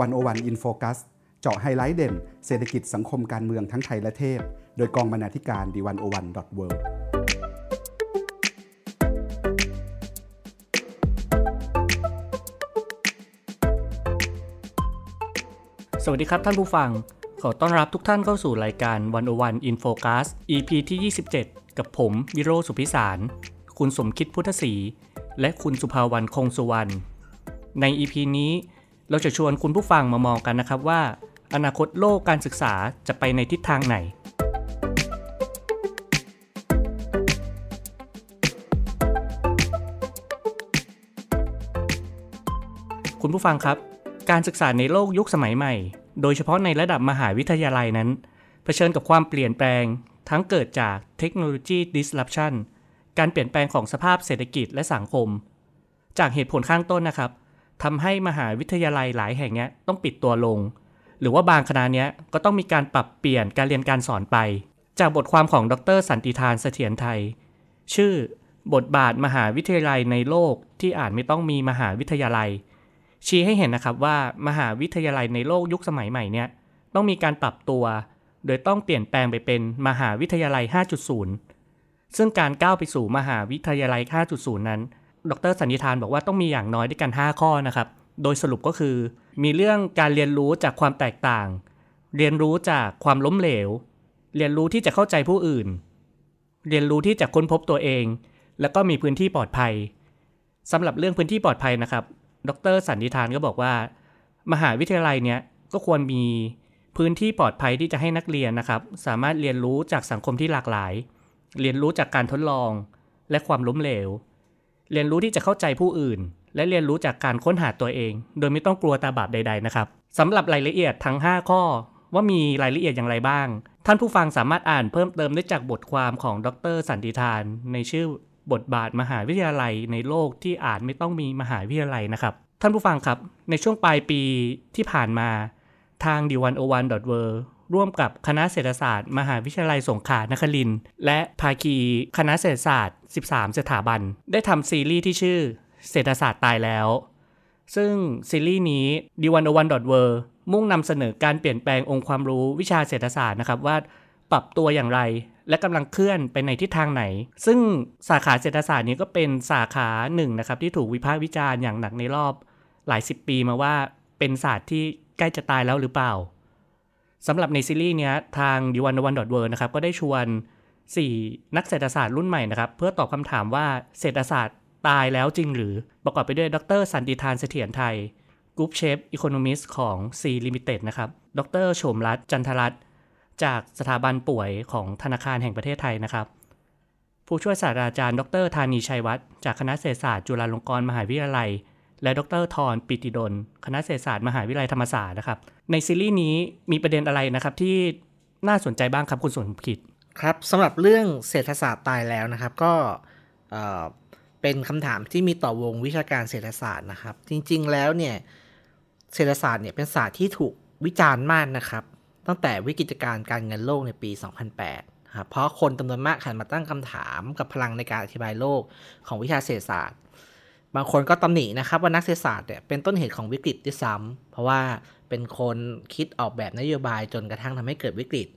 101 In Focus เจาะไฮไลท์เด่น เศรษฐกิจสังคมการเมืองทั้งไทยและเทศโดยกองบรรณาธิการ The101.world สวัสดีครับท่านผู้ฟัง ขอต้อนรับทุกท่านเข้าสู่รายการ 101 In Focus EP ที่ 27 กับผมวิโรจน์ สุขพิศาล คุณสมคิดพุทธศรี และคุณสุภาวรรณคงสุวรรณ ใน EP นี้ เราจะชวนคุณผู้ฟังมามองกันนะครับว่า อนาคตโลกการศึกษาจะไปในทิศทางไหน คุณผู้ฟังครับ การศึกษาในโลกยุคสมัยใหม่ โดยเฉพาะในระดับมหาวิทยาลัยนั้น เผชิญกับความเปลี่ยนแปลง ทั้งเกิดจากเทคโนโลยี disruption การเปลี่ยนแปลงของสภาพเศรษฐกิจและสังคม จากเหตุผลข้างต้นนะครับ ทำให้มหาวิทยาลัยหลายแห่งเนี้ยต้องปิดตัวลง หรือว่าบางคณะเนี้ยก็ต้องมีการปรับเปลี่ยนการเรียนการสอนไป จากบทความของดร สันติธานเสถียรไทย ชื่อบทบาทมหาวิทยาลัยในโลกที่อาจไม่ต้องมีมหาวิทยาลัย ชี้ให้เห็นนะครับว่ามหาวิทยาลัยในโลกยุคสมัยใหม่เนี่ยต้องมีการปรับตัว โดยต้องเปลี่ยนแปลงไปเป็นมหาวิทยาลัย 5.0 ซึ่งการก้าวไปสู่มหาวิทยาลัย 5.0 นั้น ดรสันนิธานบอกว่าต้องมีอย่างน้อยด้วยกัน 5 ข้อนะครับ โดยสรุปก็คือ มีเรื่องการเรียนรู้จากความแตกต่าง เรียนรู้จากความล้มเหลว เรียนรู้ที่จะเข้าใจผู้อื่น เรียนรู้ที่จะค้นพบตัวเอง แล้วก็มีพื้นที่ปลอดภัยสำหรับเรื่องพื้นที่ปลอดภัยนะครับ ดรสันนิธานก็บอกว่า มหาวิทยาลัยเนี้ยก็ควรมีพื้นที่ปลอดภัยที่จะให้นักเรียนนะครับ สามารถเรียนรู้จากสังคมที่หลากหลาย เรียนรู้จากการทดลอง และความล้มเหลว เรียนรู้ที่จะเข้าใจผู้อื่น และเรียนรู้จากการค้นหาตัวเอง โดยไม่ต้องกลัวตาบาปใด ๆ นะครับสำหรับรายละเอียดทั้ง 5 ข้อ ว่ามีรายละเอียดอย่างไรบ้าง ท่านผู้ฟังสามารถอ่านเพิ่มเติมได้จากบทความของดรสันติธาน ในชื่อบทบาทมหาวิทยาลัยในโลกที่อ่าจไม่ต้องมีมหาวิทยาลัยนะครับ ท่านผู้ฟังครับ ในช่วงปลายปีที่ผ่านมาทาง d 1 0 1 w o r l d ร่วมกับคณะเศรษฐศาสตร์ มหาวิทยาลัยสงขลานครินทร์และภาคีคณะเศรษฐศาสตร์ 13 สถาบัน ได้ทำซีรีส์ที่ชื่อเศรษฐศาสตร์ตายแล้ว ซึ่งซีรีส์นี้ d 1 0 1 w o r l d มุ่งนำเสนอการเปลี่ยนแปลงองค์ความรู้วิชาเศรษฐศาสตร์นะครับว่าปรับตัวอย่างไรและกำลังเคลื่อนไปในทิศทางไหน ซึ่งสาขาเศรษฐศาสตร์นี้ก็เป็นสาขาหนึ่งนะครับที่ถูกวิพากษ์วิจารณ์อย่างหนักในรอบ หลายสิบปีมาว่าเป็นศาสตร์ที่ใกล้จะตายแล้วหรือเปล่า สำหรับในซีรีส์นี้ทาง d 1 1 w o r l d นะครับก็ได้ชวน 4 นักเศรษฐศาสตร์รุ่นใหม่นะครับ เพื่อตอบคำถามว่าเศรษฐศาสตร์ตายแล้วจริงหรือประกอบไปด้วยดรสันติธานเสถียรไทยกรุ๊ปเชฟอีโคโนมิสของ C Limited นะครับ ดรโสมรัศมิ์จันทรัตน์จากสถาบันป่วยของธนาคารแห่งประเทศไทยนะครับ ผู้ช่วยศาสตราจารย์ ดรธานีชัยวัฒน์จากคณะเศรษฐศาสตร์จุฬาลงกรณ์มหาวิทยาลัย และดรทรปิติดล คณะเศรษฐศาสตร์มหาวิทยาลัยธรรมศาสตร์นะครับ ในซีรีส์นี้มีประเด็นอะไรนะครับที่น่าสนใจบ้างครับคุณสมคิดครับสำหรับเรื่องเศรษฐศาสตร์ตายแล้วนะครับ ก็เป็นคำถามที่มีต่อวงวิชาการเศรษฐศาสตร์นะครับ จริง ๆ แล้วเนี่ยเศรษฐศาสตร์เนี่ยเป็นศาสตร์ที่ถูกวิจารณ์มากนะครับ ตั้งแต่วิกฤตการณ์การเงินโลกในปี 2008ครับเพราะคนจำนวนมากหันมาตั้งคำถามกับพลังในการอธิบายโลกของวิชาเศรษฐศาสตร์ บางคนก็ตำหนินะครับว่านักเศรษฐศาสตร์เนี่ยเป็นต้นเหตุของวิกฤตด้วยซ้ำเพราะว่าเป็นคนคิดออกแบบนโยบายจนกระทั่งทำให้เกิดวิกฤต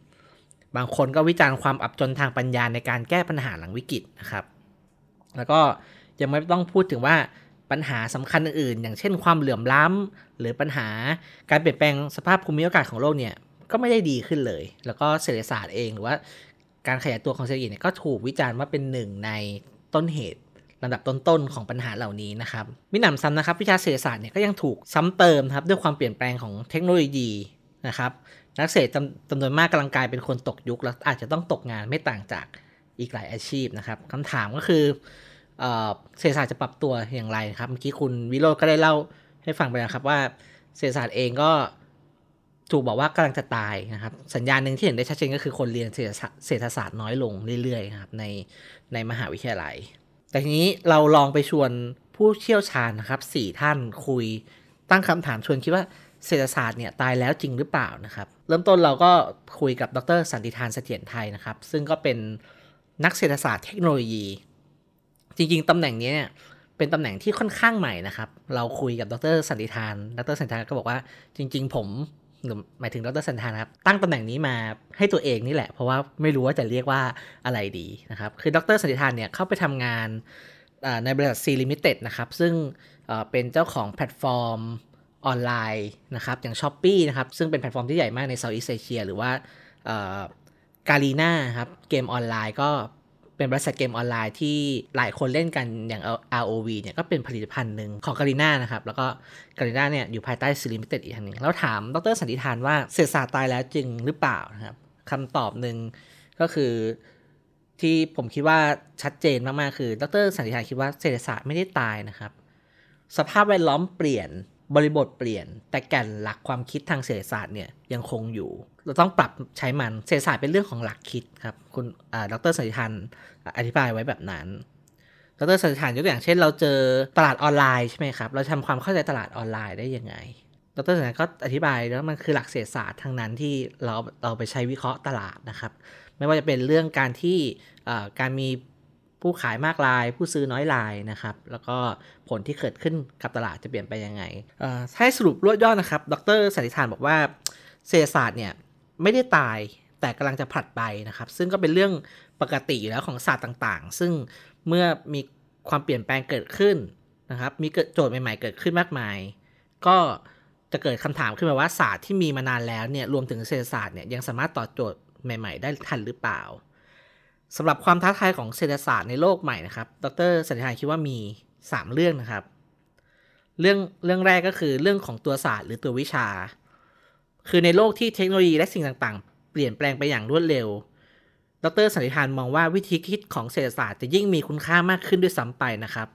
บางคนก็วิจารณ์ความอับจนทางปัญญาในการแก้ปัญหาหลังวิกฤตนะครับ แล้วก็ยังไม่ต้องพูดถึงว่าปัญหาสำคัญอื่น อย่างเช่น ความเหลื่อมล้ำหรือปัญหาการเปลี่ยนแปลงสภาพภูมิอากาศของโลกเนี่ยก็ไม่ได้ดีขึ้นเลย แล้วก็เศรษฐศาสตร์เองหรือว่าการขยายตัวของเศรษฐกิจเนี่ยก็ถูกวิจารณ์ว่าเป็นหนึ่งในต้นเหตุ ลำดับต้นๆของปัญหาเหล่านี้นะครับมิหนำซ้ำนะครับวิชาเศรษฐศาสตร์เนี่ยก็ยังถูกซ้ำเติมครับด้วยความเปลี่ยนแปลงของเทคโนโลยีนะครับนักเศรษฐจำนวนมากกำลังกลายเป็นคนตกยุค แล้วอาจจะต้องตกงานไม่ต่างจากอีกหลายอาชีพนะครับคำถามก็คือเศรษฐศาสตร์จะปรับตัวอย่างไรครับเมื่อกี้คุณวิโรจน์ก็ได้เล่าให้ฟังไปแล้วครับว่าเศรษฐศาสตร์เองก็ถูกบอกว่ากำลังจะตายนะครับ สัญญาณหนึ่งที่เห็นได้ชัดเจนก็คือคนเรียนเศรษฐศาสตร์น้อยลงเรื่อยๆครับในในมหาวิทยาลัย แต่ทีนี้เราลองไปชวนผู้เชี่ยวชาญนะครับสี่ท่านคุยตั้งคำถามชวนคิดว่าเศรษฐศาสตร์เนี่ยตายแล้วจริงหรือเปล่านะครับ เริ่มต้นเราก็คุยกับดรสันติธานเสถียรไทยนะครับ ซึ่งก็เป็นนักเศรษฐศาสตร์เทคโนโลยี จริงๆตำแหน่งนี้เนี่ยเปเป็นตำแหน่งที่ค่อนข้างใหม่นะครับ เราคุยกับดรสันติธาน ดรสันติธานก็บอกว่าจริง ๆ ผม หมายถึงดรสันธานะครับ ตั้งตำแหน่งนี้มาให้ตัวเองนี่แหละ เพราะว่าไม่รู้ว่าจะเรียกว่าอะไรดีนะครับ คือดรสันติธานเนี่ยเข้าไปทำงานในบริษัท Sea Limited นะครับ ซึ่งเป็นเจ้าของแพลตฟอร์มออนไลน์นะครับ อย่าง Shopee นะครับ ซึ่งเป็นแพลตฟอร์มที่ใหญ่มากใน Southeast Asia หรือว่า Garena ครับ เกมออนไลน์ก็ เป็นบริษัทเกมออนไลน์ที่หลายคนเล่นกันอย่าง ROV เนี่ยก็เป็นผลิตภัณฑ์หนึ่งของ Garena นะครับ แล้วก็ Garena เนี่ยอยู่ภายใต้ Sea Limited อีกทางหนึ่งแล้วถามดรสันติธานว่าเศรษฐศาสตร์ตายแล้วจริงหรือเปล่านะครับคำตอบหนึ่งก็คือที่ผมคิดว่าชัดเจนมาก ๆ คือดรสันติธานคิดว่าเศรษฐศาสตร์ไม่ได้ตายนะครับ สภาพแวดล้อมเปลี่ยนบริบทเปลี่ยน แต่แก่นหลักความคิดทางเศรษฐศาสตร์เนี่ยยังคงอยู่ เราต้องปรับใช้มันเศรษฐศาสตร์เป็นเรื่องของหลักคิดครับ คุณดรสันติธันอธิบายไว้แบบนั้นดรสันติธันยกตัวอย่างเช่น เราเจอตลาดออนไลน์ใช่ไหมครับ เราทำความเข้าใจตลาดออนไลน์ได้ยังไงดรสันติธันก็อธิบายแล้วมันคือหลักเศรษฐศาสตร์ทั้งนั้นที่เราเราไปใช้วิเคราะห์ตลาดนะครับ ไม่ว่าจะเป็นเรื่องการที่การมีผู้ขายมากราย ผู้ซื้อน้อยรายนะครับ แล้วก็ผลที่เกิดขึ้นกับตลาดจะเปลี่ยนไปยังไงให้สรุปรวดย่อนะครับ ดรสันติธานบอกว่าเศรษฐศาสตร์เนี่ย ไม่ได้ตายแต่กำลังจะผลัดไปนะครับ ซึ่งก็เป็นเรื่องปกติอยู่แล้วของศาสตร์ต่างๆ ซึ่งเมื่อมีความเปลี่ยนแปลงเกิดขึ้นนะครับ มีเกิดโจทย์ใหม่ๆเกิดขึ้นมากมาย ก็จะเกิดคำถามขึ้นมาว่าศาสตร์ที่มีมานานแล้วเนี่ยรวมถึงเศรษฐศาสตร์เนี่ยยังสามารถตอบโจทย์ใหม่ ๆ ได้ทันหรือเปล่าสำหรับความท้าทายของเศรษฐศาสตร์ในโลกใหม่นะครับ ดรสันติชัยคิดว่ามี 3 เรื่องนะครับ เรื่องเรื่องแรกก็คือเรื่องของตัวศาสตร์หรือตัววิชา คือในโลกที่เทคโนโลยีและสิ่งต่างๆ เปลี่ยนแปลงไปอย่างรวดเร็ว ดรสันติธานมองว่าวิธีคิดของเศรษฐศาสตร์จะยิ่งมีคุณค่ามากขึ้นด้วยซ้ำไปนะครับ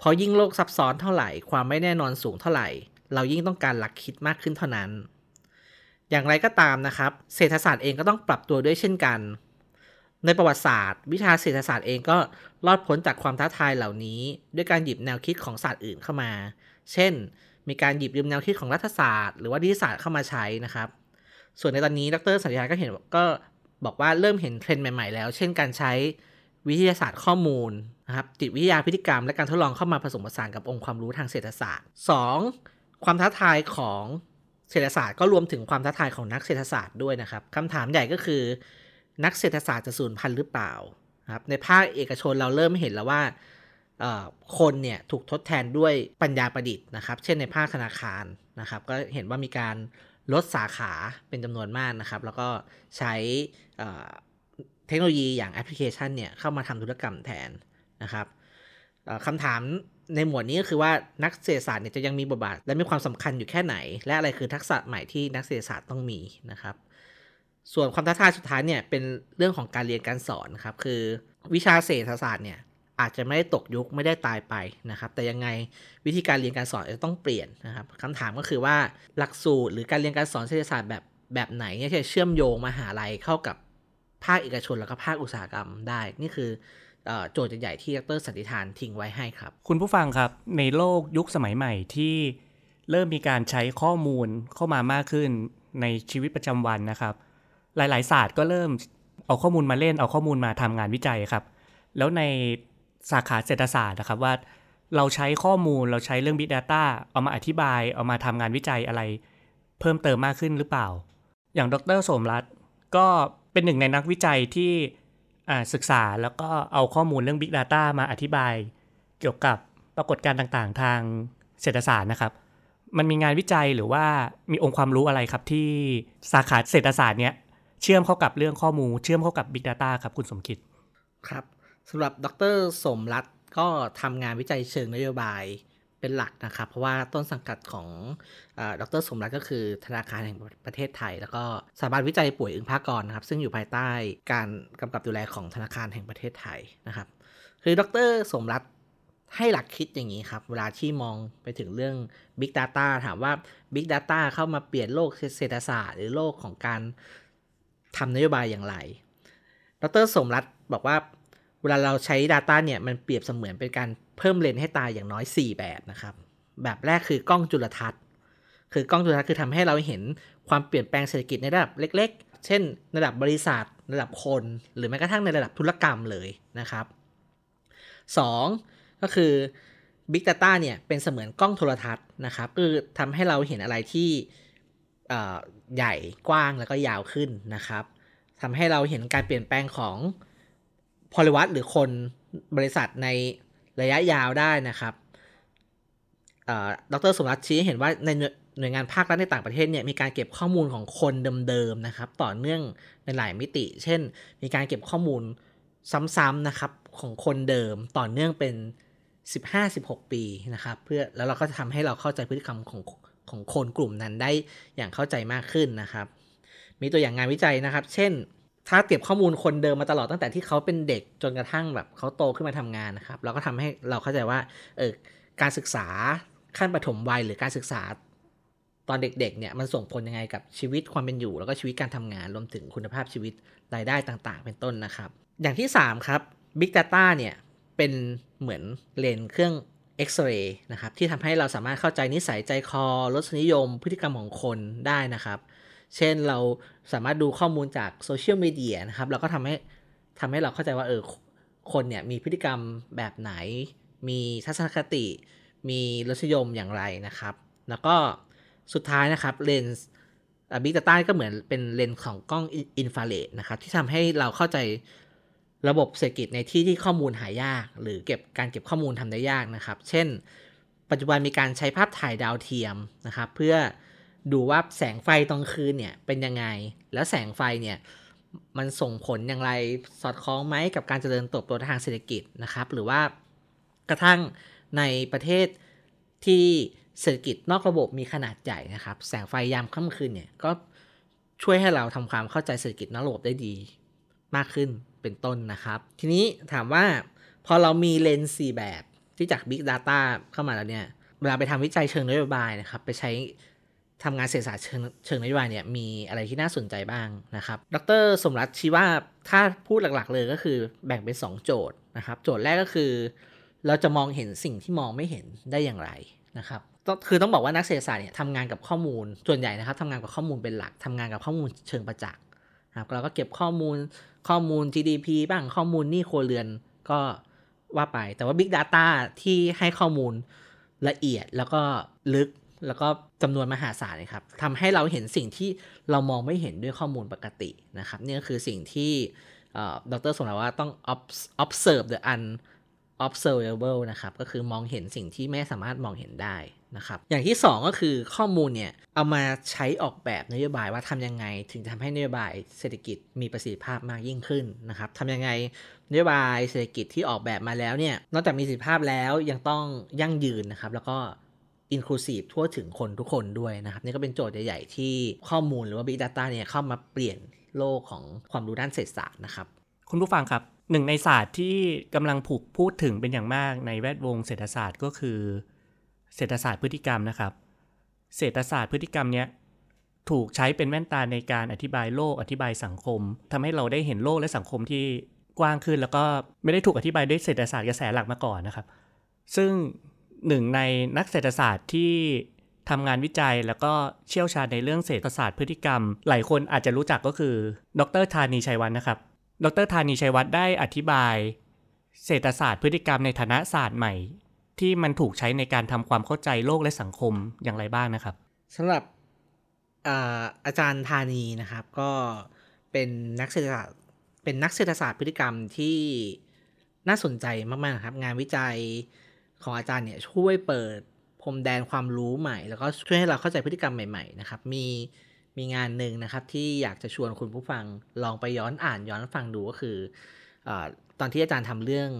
พอยิ่งโลกซับซ้อนเท่าไหร่ ความไม่แน่นอนสูงเท่าไหร่ เรายิ่งต้องการหลักคิดมากขึ้นเท่านั้น อย่างไรก็ตามนะครับ เศรษฐศาสตร์เองก็ต้องปรับตัวด้วยเช่นกัน ในประวัติศาสตร์ วิชาเศรษฐศาสตร์เองก็รอดพ้นจากความท้าทายเหล่านี้ ด้วยการหยิบแนวคิดของศาสตร์อื่นเข้ามา เช่น มีการหยิบยืมแนวคิดของรัฐศาสตร์หรือว่าดิศาสตร์เข้ามาใช้นะครับ ส่วนในตอนนี้ดรสัญญาก็เห็นก็บอกว่าเริ่มเห็นเทรนด์ใหม่ ๆ แล้ว เช่นการใช้วิทยาศาสตร์ข้อมูลนะครับจิตวิทยาพฤติกรรม และการทดลองเข้ามาผสมผสานกับองค์ความรู้ทางเศรษฐศาสตร์ 2. ความท้าทายของเศรษฐศาสตร์ก็รวมถึงความท้าทายของนักเศรษฐศาสตร์ด้วยนะครับคำถามใหญ่ก็คือ นักเศรษฐศาสตร์จะสูญพันธุ์หรือเปล่าครับในภาคเอกชนเราเริ่มเห็นแล้วว่า คนเนี่ยถูกทดแทนด้วยปัญญาประดิษฐ์นะครับ เช่นในภาคธนาคารนะครับ ก็เห็นว่ามีการลดสาขาเป็นจำนวนมากนะครับ แล้วก็ใช้เทคโนโลยีอย่างแอปพลิเคชันเนี่ยเข้ามาทำธุรกรรมแทนนะครับคำถามในหมวดนี้ก็คือว่านักเศรษฐศาสตร์เนี่ยจะยังมีบทบาท และมีความสำคัญอยู่แค่ไหน และอะไรคือทักษะใหม่ที่นักเศรษฐศาสตร์ต้องมีนะครับ ส่วนความท้าทายสุดท้ายเนี่ยเป็นเรื่องของการเรียนการสอนครับคือวิชาเศรษฐศาสตร์เนี่ย อาจจะไม่ได้ตกยุคไม่ได้ตายไปนะครับ แต่ยังไงวิธีการเรียนการสอนจะต้องเปลี่ยนนะครับคำถามก็คือว่าหลักสูตรหรือการเรียนการสอนเศรษฐศาสตร์แบบแบบไหนเนี่ยจะเชื่อมโยงมหาลัยเข้ากับภาคเอกชนแล้วก็ภาคอุตสาหกรรมได้ นี่คือโจทย์ใหญ่ที่ดรสันติธานทิ้งไว้ให้ครับ คุณผู้ฟังครับ ในโลกยุคสมัยใหม่ที่เริ่มมีการใช้ข้อมูลเข้ามามากขึ้นในชีวิตประจำวันนะครับ หลาย ๆ ศาสตร์ก็เริ่มเอาข้อมูลมาเล่นเอาข้อมูลมาทำงานวิจัยครับ แล้วใน สาขาเศรษฐศาสตร์นะครับว่าเราใช้ข้อมูลเราใช้เรื่อง Big Data เอามาอธิบาย เอามาทำงานวิจัยอะไร เพิ่มเติมมากขึ้นหรือเปล่า อย่างดรสมรัตก็เป็นหนึ่งในนักวิจัยที่ศึกษาแล้วก็เอาข้อมูลเรื่อง Big Data มาอธิบาย เกี่ยวกับปรากฏการณ์ต่างๆ ทางเศรษฐศาสตร์นะครับ มันมีงานวิจัยหรือว่ามีองค์ความรู้อะไรครับที่สาขาเศรษฐศาสตร์เนี้ยเชื่อมเข้ากับเรื่องข้อมูล เชื่อมเข้ากับ Big Data ครับคุณสมคิด ครับ สำหรับดรสมรัตก็ทำงานวิจัยเชิงนโยบายเป็นหลักนะครับ เพราะว่าต้นสังกัดของดรสมรัตก็คือธนาคารแห่งประเทศไทย แล้วก็สถาบันวิจัยป่วยอึ้งภากรนะครับ ซึ่งอยู่ภายใต้การกำกับดูแลของธนาคารแห่งประเทศไทยนะครับ คือดรสมรัตให้หลักคิดอย่างนี้ครับ เวลาที่มองไปถึงเรื่อง Big Data ถามว่า Big Data เข้ามาเปลี่ยนโลกเศรษฐศาสตร์ หรือโลกของการทำนโยบายอย่างไร ดรสมรัตบอกว่า เวลาเราใช้ Data เนี่ย มันเปรียบเสมือนเป็นการเพิ่มเลนให้ตาอย่างน้อย 4 แบบนะครับ แบบแรกคือกล้องจุลทรรศน์ คือกล้องจุลทรรศน์คือทำให้เราเห็นความเปลี่ยนแปลงเศรษฐกิจในระดับเล็ก ๆ เช่น ระดับบริษัท ระดับคน หรือแม้กระทั่งในระดับธุรกรรมเลยนะครับ 2. ก็คือ Big Data เนี่ยเป็นเสมือนกล้องโทรทัศน์นะครับคือทำให้เราเห็นอะไรที่ใหญ่กว้างแล้วก็ยาวขึ้นนะครับทำให้เราเห็นการเปลี่ยนแปลงของ พลวัตหรือคนบริษัทในระยะยาวได้นะครับดรสมรัตชี้เห็นว่าในหน่วยงานภาครัฐในต่างประเทศเนี่ยมีการเก็บข้อมูลของคนเดิมๆนะครับ ต่อเนื่องในหลายมิติ เช่น มีการเก็บข้อมูลซ้ำๆนะครับของคนเดิมต่อเนื่องเป็น 15-16 ปีนะครับ เพื่อแล้วเราก็จะทำให้เราเข้าใจพฤติกรรมของของคนกลุ่มนั้นได้อย่างเข้าใจมากขึ้นนะครับ มีตัวอย่างงานวิจัยนะครับ เช่น ถ้าเก็บข้อมูลคนเดิมมาตลอดตั้งแต่ที่เขาเป็นเด็กจนกระทั่งแบบเขาโตขึ้นมาทำงานนะครับ เราก็ทำให้เราเข้าใจว่าเออการศึกษาขั้นปฐมวัยหรือการศึกษาตอนเด็กๆเนี่ยมันส่งผลยังไงกับชีวิตความเป็นอยู่ แล้วก็ชีวิตการทำงานรวมถึงคุณภาพชีวิตรายได้ต่างๆ เป็นต้นนะครับ อย่างที่ 3 ครับ Big Data เนี่ยเป็นเหมือนเลนเครื่องเอ็กซเรย์นะครับที่ทำให้เราสามารถเข้าใจนิสัยใจคอรสนิยม พฤติกรรมของคนได้นะครับ เช่นเราสามารถดูข้อมูลจากโซเชียลมีเดียนะครับเราก็ทำให้ทำให้เราเข้าใจว่าเออคนเนี่ยมีพฤติกรรมแบบไหน มีทัศนคติ มีรสนิยมอย่างไรนะครับ แล้วก็สุดท้ายนะครับเลนส์ big data ก็เหมือนเป็นเลนส์ของกล้องอินฟราเรดนะครับ ที่ทำให้เราเข้าใจระบบเศรษฐกิจในที่ที่ข้อมูลหายาก หรือเก็บการเก็บข้อมูลทำได้ยากนะครับ เช่น ปัจจุบันมีการใช้ภาพถ่ายดาวเทียมนะครับ เพื่อ ดูว่าแสงไฟตอนคืนเนี่ยเป็นยังไง แล้วแสงไฟเนี่ยมันส่งผลอย่างไรสอดคล้องไหมกับการเจริญเติบโตทางเศรษฐกิจนะครับ หรือว่ากระทั่งในประเทศที่เศรษฐกิจนอกระบบมีขนาดใหญ่นะครับ แสงไฟยามค่ำคืนเนี่ยก็ช่วยให้เราทำความเข้าใจเศรษฐกิจนอกระบบได้ดีมากขึ้นเป็นต้นนะครับ ทีนี้ถามว่าพอเรามีเลนส์4แบบที่จาก Big Data เข้ามาแล้วเนี่ย เวลาไปทำวิจัยเชิงนโยบายนะครับ ไปใช้ ทำงานเศรษฐศาสตร์เชิงนโยบายเนี่ยมีอะไรที่น่าสนใจบ้างนะครับ ดรสมรัตชี้ว่าถ้าพูดหลักๆ เลยก็คือแบ่งเป็น 2 โจทย์นะครับ โจทย์แรกก็คือ เราจะมองเห็นสิ่งที่มองไม่เห็นได้อย่างไรนะครับคือต้องบอกว่านักเศรษฐศาสตร์เนี่ยทำงานกับข้อมูลส่วนใหญ่นะครับทำงานกับข้อมูลเป็นหลักทำงานกับข้อมูลเชิงประจักษ์นะครับเราก็เก็บข้อมูลข้อมูล GDP บ้างข้อมูลนี่ครัวเรือนก็ว่าไป แต่ว่า Big Data ที่ให้ข้อมูลละเอียดแล้วก็ลึก แล้วก็จำนวนมหาศาลนะครับทำให้เราเห็นสิ่งที่เรามองไม่เห็นด้วยข้อมูลปกตินะครับนี่ก็คือสิ่งที่ดรสมรว่าต้อง observe the un observable นะครับก็คือมองเห็นสิ่งที่ไม่สามารถมองเห็นได้นะครับอย่างที่ 2 ก็คือข้อมูลเนี่ยเอามาใช้ออกแบบนโยบายว่าทำยังไง ถึงทำให้นโยบายเศรษฐกิจมีประสิทธิภาพมากยิ่งขึ้นนะครับทำยังไงนโยบายเศรษฐกิจที่ออกแบบมาแล้วเนี่ยนอกจากมีประสิทธิภาพแล้วยังต้องยั่งยืนนะครับแล้วก็ อินคลูซีฟทั่วถึงคนทุกคนด้วยนะครับ นี่ก็เป็นโจทย์ใหญ่ ๆ ที่ข้อมูลหรือว่า Big Data เนี่ยเข้ามาเปลี่ยนโลกของความรู้ด้านเศรษฐศาสตร์นะครับ คุณผู้ฟังครับหนึ่งในศาสตร์ที่กำลังผูกพูดถึงเป็นอย่างมากในแวดวงเศรษฐศาสตร์ก็คือ เศรษฐศาสตร์พฤติกรรมนะครับ เศรษฐศาสตร์พฤติกรรมเนี้ยถูกใช้เป็นแว่นตาในการอธิบายโลกอธิบายสังคมทำให้เราได้เห็นโลกและสังคมที่กว้างขึ้น แล้วก็ไม่ได้ถูกอธิบายด้วยเศรษฐศาสตร์กระแสหลักมาก่อนนะครับ ซึ่ง หนึ่งในนักเศรษฐศาสตร์ที่ทำงานวิจัยแล้วก็เชี่ยวชาญในเรื่องเศรษฐศาสตร์พฤติกรรม หลายคนอาจจะรู้จักก็คือ ดรธานีชัยวัฒนนะครับ ดรธานีชัยวัฒน์ได้อธิบาย เศรษฐศาสตร์พฤติกรรมในฐานะศาสตร์ใหม่ ที่มันถูกใช้ในการทำความเข้าใจโลกและสังคมอย่างไรบ้างนะครับสำหรับอาอาจารย์ธานีนะครับ ก็เป็นนักเศรษฐศาสตร์เป็นนักเศรษฐศาสตร์พฤติกรรมที่น่าสนใจมากๆครับ งานวิจัย ของอาจารย์เนี่ยช่วยเปิดพรมแดนความรู้ใหม่ แล้วก็ช่วยให้เราเข้าใจพฤติกรรมใหม่ๆนะครับมีมีงานหนึ่งนะครับที่อยากจะชวนคุณผู้ฟังลองไปย้อนอ่านย้อนฟังดูก็คืออตอนที่อาจารย์ทำเรื่อง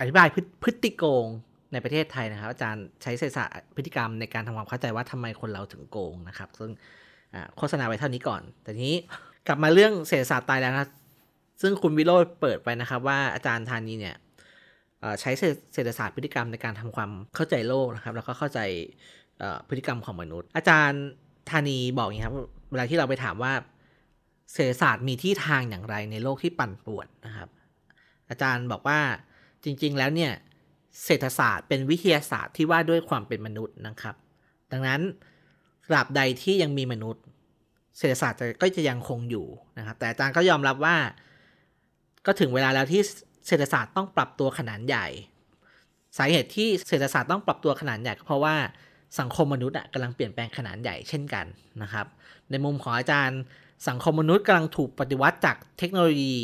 อธิบายพฤติโกงในประเทศไทยนะครับ อาจารย์ใช้เศษศาสตร์พฤติกรรมในการทำความเข้าใจว่าทำไมคนเราถึงโกงนะครับ ซึ่งโฆษณาไว้เท่านี้ก่อน แต่นี้กลับมาเรื่องเศรษฐศาสตร์ตายแล้วนะซึ่งคุณวิโรจน์เปิดไปนะครับ ว่าอาจารย์ธานีเนี่ย ใช้เศรษฐศาสตร์พฤติกรรมในการทำความเข้าใจโลกนะครับ แล้วก็เข้าใจพฤติกรรมของมนุษย์ อาจารย์ธานีบอกอย่างนี้ครับเวลาที่เราไปถามว่าเศรษฐศาสตร์มีที่ทางอย่างไรในโลกที่ปั่นป่วนนะครับ อาจารย์บอกว่าจริง ๆ แล้วเนี่ยเศรษฐศาสตร์เป็นวิทยาศาสตร์ที่ว่าด้วยความเป็นมนุษย์นะครับ ดังนั้นตราบใดที่ยังมีมนุษย์ เศรษฐศาสตร์ก็จะยังคงอยู่นะครับ แต่อาจารย์ก็ยอมรับว่า ก็ถึงเวลาแล้วที่ เศรษฐศาสตร์ต้องปรับตัวขนาดใหญ่ สาเหตุที่เศรษฐศาสตร์ต้องปรับตัวขนาดใหญ่ก็เพราะว่าสังคมมนุษย์กำลังเปลี่ยนแปลงขนาดใหญ่เช่นกันนะครับ ในมุมของอาจารย์ สังคมมนุษย์กำลังถูกปฏิวัติจากเทคโนโลยี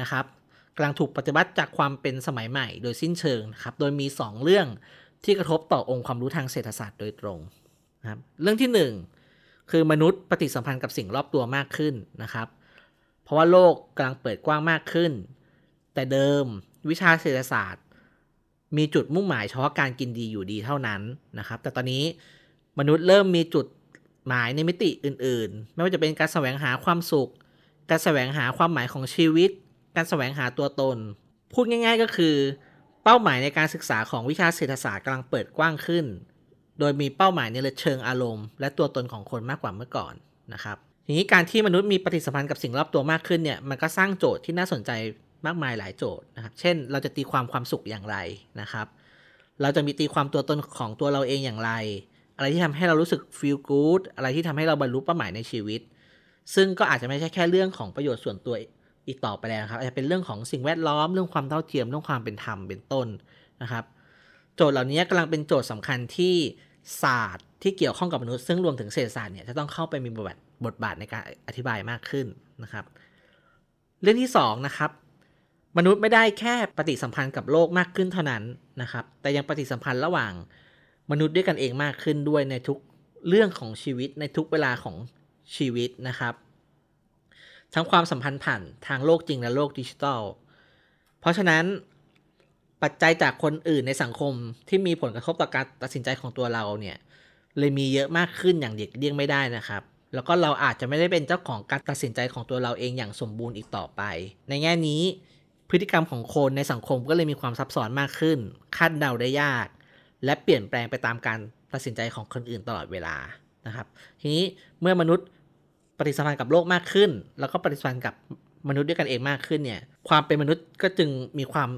นะครับกำลังถูกปฏิวัติจากความเป็นสมัยใหม่ โดยสิ้นเชิงนะครับ โดยมี 2 เรื่องที่กระทบต่อองค์ความรู้ทางเศรษฐศาสตร์โดยตรงนะครับ เรื่องที่ 1 คือมนุษย์ปฏิสัมพันธ์กับสิ่งรอบตัวมากขึ้นนะครับ เพราะว่าโลกกำลังเปิดกว้างมากขึ้น แต่เดิมวิชาเศรษฐศาสตร์ มีจุดมุ่งหมายเฉพาะการกินดีอยู่ดีเท่านั้นนะครับ แต่ตอนนี้มนุษย์เริ่มมีจุดหมายในมิติอื่น ๆ ไม่ว่าจะเป็นการแสวงหาความสุข การแสวงหาความหมายของชีวิต การแสวงหาตัวตน พูดง่าย ๆ ก็คือ เป้าหมายในการศึกษาของวิชาเศรษฐศาสตร์กำลังเปิดกว้างขึ้น โดยมีเป้าหมายในเชิงอารมณ์ และตัวตนของคนมากกว่าเมื่อก่อนนะครับทีนี้การที่มนุษย์มีปฏิสัมพันธ์กับสิ่งรอบตัวมากขึ้นเนี่ยมันก็สร้างโจทย์ที่น่าสนใจ มากมายหลายโจทย์นะครับ เช่น เราจะตีความความสุขอย่างไรนะครับ เราจะมีตีความตัวตนของตัวเราเองอย่างไร อะไรที่ทำให้เรารู้สึก feel good อะไรที่ทำให้เราบรรลุเป้าหมายในชีวิต ซึ่งก็อาจจะไม่ใช่แค่เรื่องของประโยชน์ส่วนตัวอีกต่อไปแล้วครับ อาจจะเป็นเรื่องของสิ่งแวดล้อม เรื่องความเท่าเทียม เรื่องความเป็นธรรม เป็นต้นนะครับ โจทย์เหล่านี้กำลังเป็นโจทย์สำคัญที่ศาสตร์ที่เกี่ยวข้องกับมนุษย์ ซึ่งรวมถึงเศรษฐศาสตร์เนี่ยจะต้องเข้าไปมีบทบาทบทบาทในการอธิบายมากขึ้นนะครับ เรื่องที่2นะครับ มนุษย์ไม่ได้แค่ปฏิสัมพันธ์กับโลกมากขึ้นเท่านั้นนะครับ แต่ยังปฏิสัมพันธ์ระหว่างมนุษย์ด้วยกันเองมากขึ้นด้วยในทุกเรื่องของชีวิตในทุกเวลาของชีวิตนะครับ ทั้งความสัมพันธ์ผ่านทางโลกจริงและโลกดิจิทัล เพราะฉะนั้นปัจจัยจากคนอื่นในสังคมที่มีผลกระทบต่อการตัดสินใจของตัวเราเนี่ยเลยมีเยอะมากขึ้นอย่างเด็กเลี่ยงไม่ได้นะครับ แล้วก็เราอาจจะไม่ได้เป็นเจ้าของการตัดสินใจของตัวเราเองอย่างสมบูรณ์อีกต่อไป ในแง่นี้ พฤติกรรมของคนในสังคมก็เลยมีความซับซ้อนมากขึ้น คาดเดาได้ยาก และเปลี่ยนแปลงไปตามการตัดสินใจของคนอื่นตลอดเวลานะครับ ทีนี้เมื่อมนุษย์ปฏิสัมพันธ์กับโลกมากขึ้น แล้วก็ปฏิสัมพันธ์กับมนุษย์ด้วยกันเองมากขึ้นเนี่ย ความเป็นมนุษย์ก็จึงมีความ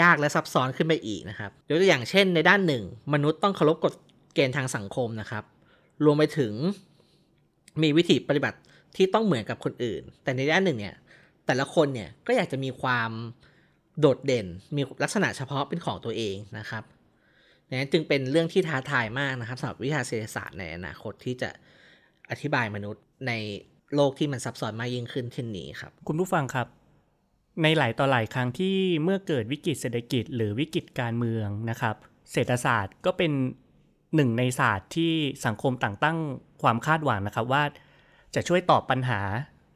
ยากและซับซ้อนขึ้นไปอีกนะครับยกตัวอย่างเช่น ในด้านหนึ่ง มนุษย์ต้องเคารพกฎเกณฑ์ทางสังคมนะครับ รวมไปถึงมีวิธีปฏิบัติที่ต้องเหมือนกับคนอื่น แต่ในด้านหนึ่งเนี่ย แต่ละคนเนี่ยก็อยากจะมีความโดดเด่น มีลักษณะเฉพาะเป็นของตัวเองนะครับนั้นจึงเป็นเรื่องที่ท้าทายมากนะครับสำหรับวิชาเศรษฐศาสตร์ในอนาคตที่จะอธิบายมนุษย์ในโลกที่มันซับซ้อนมากยิ่งขึ้นเช่นนี้ครับ คุณผู้ฟังครับ ในหลายต่อหลายครั้งที่เมื่อเกิดวิกฤตเศรษฐกิจ หรือวิกฤตการเมืองนะครับ เศรษฐศาสตร์ก็เป็นหนึ่งในศาสตร์ที่สังคมต่างตั้งความคาดหวังนะครับว่า จะช่วยตอบปัญหา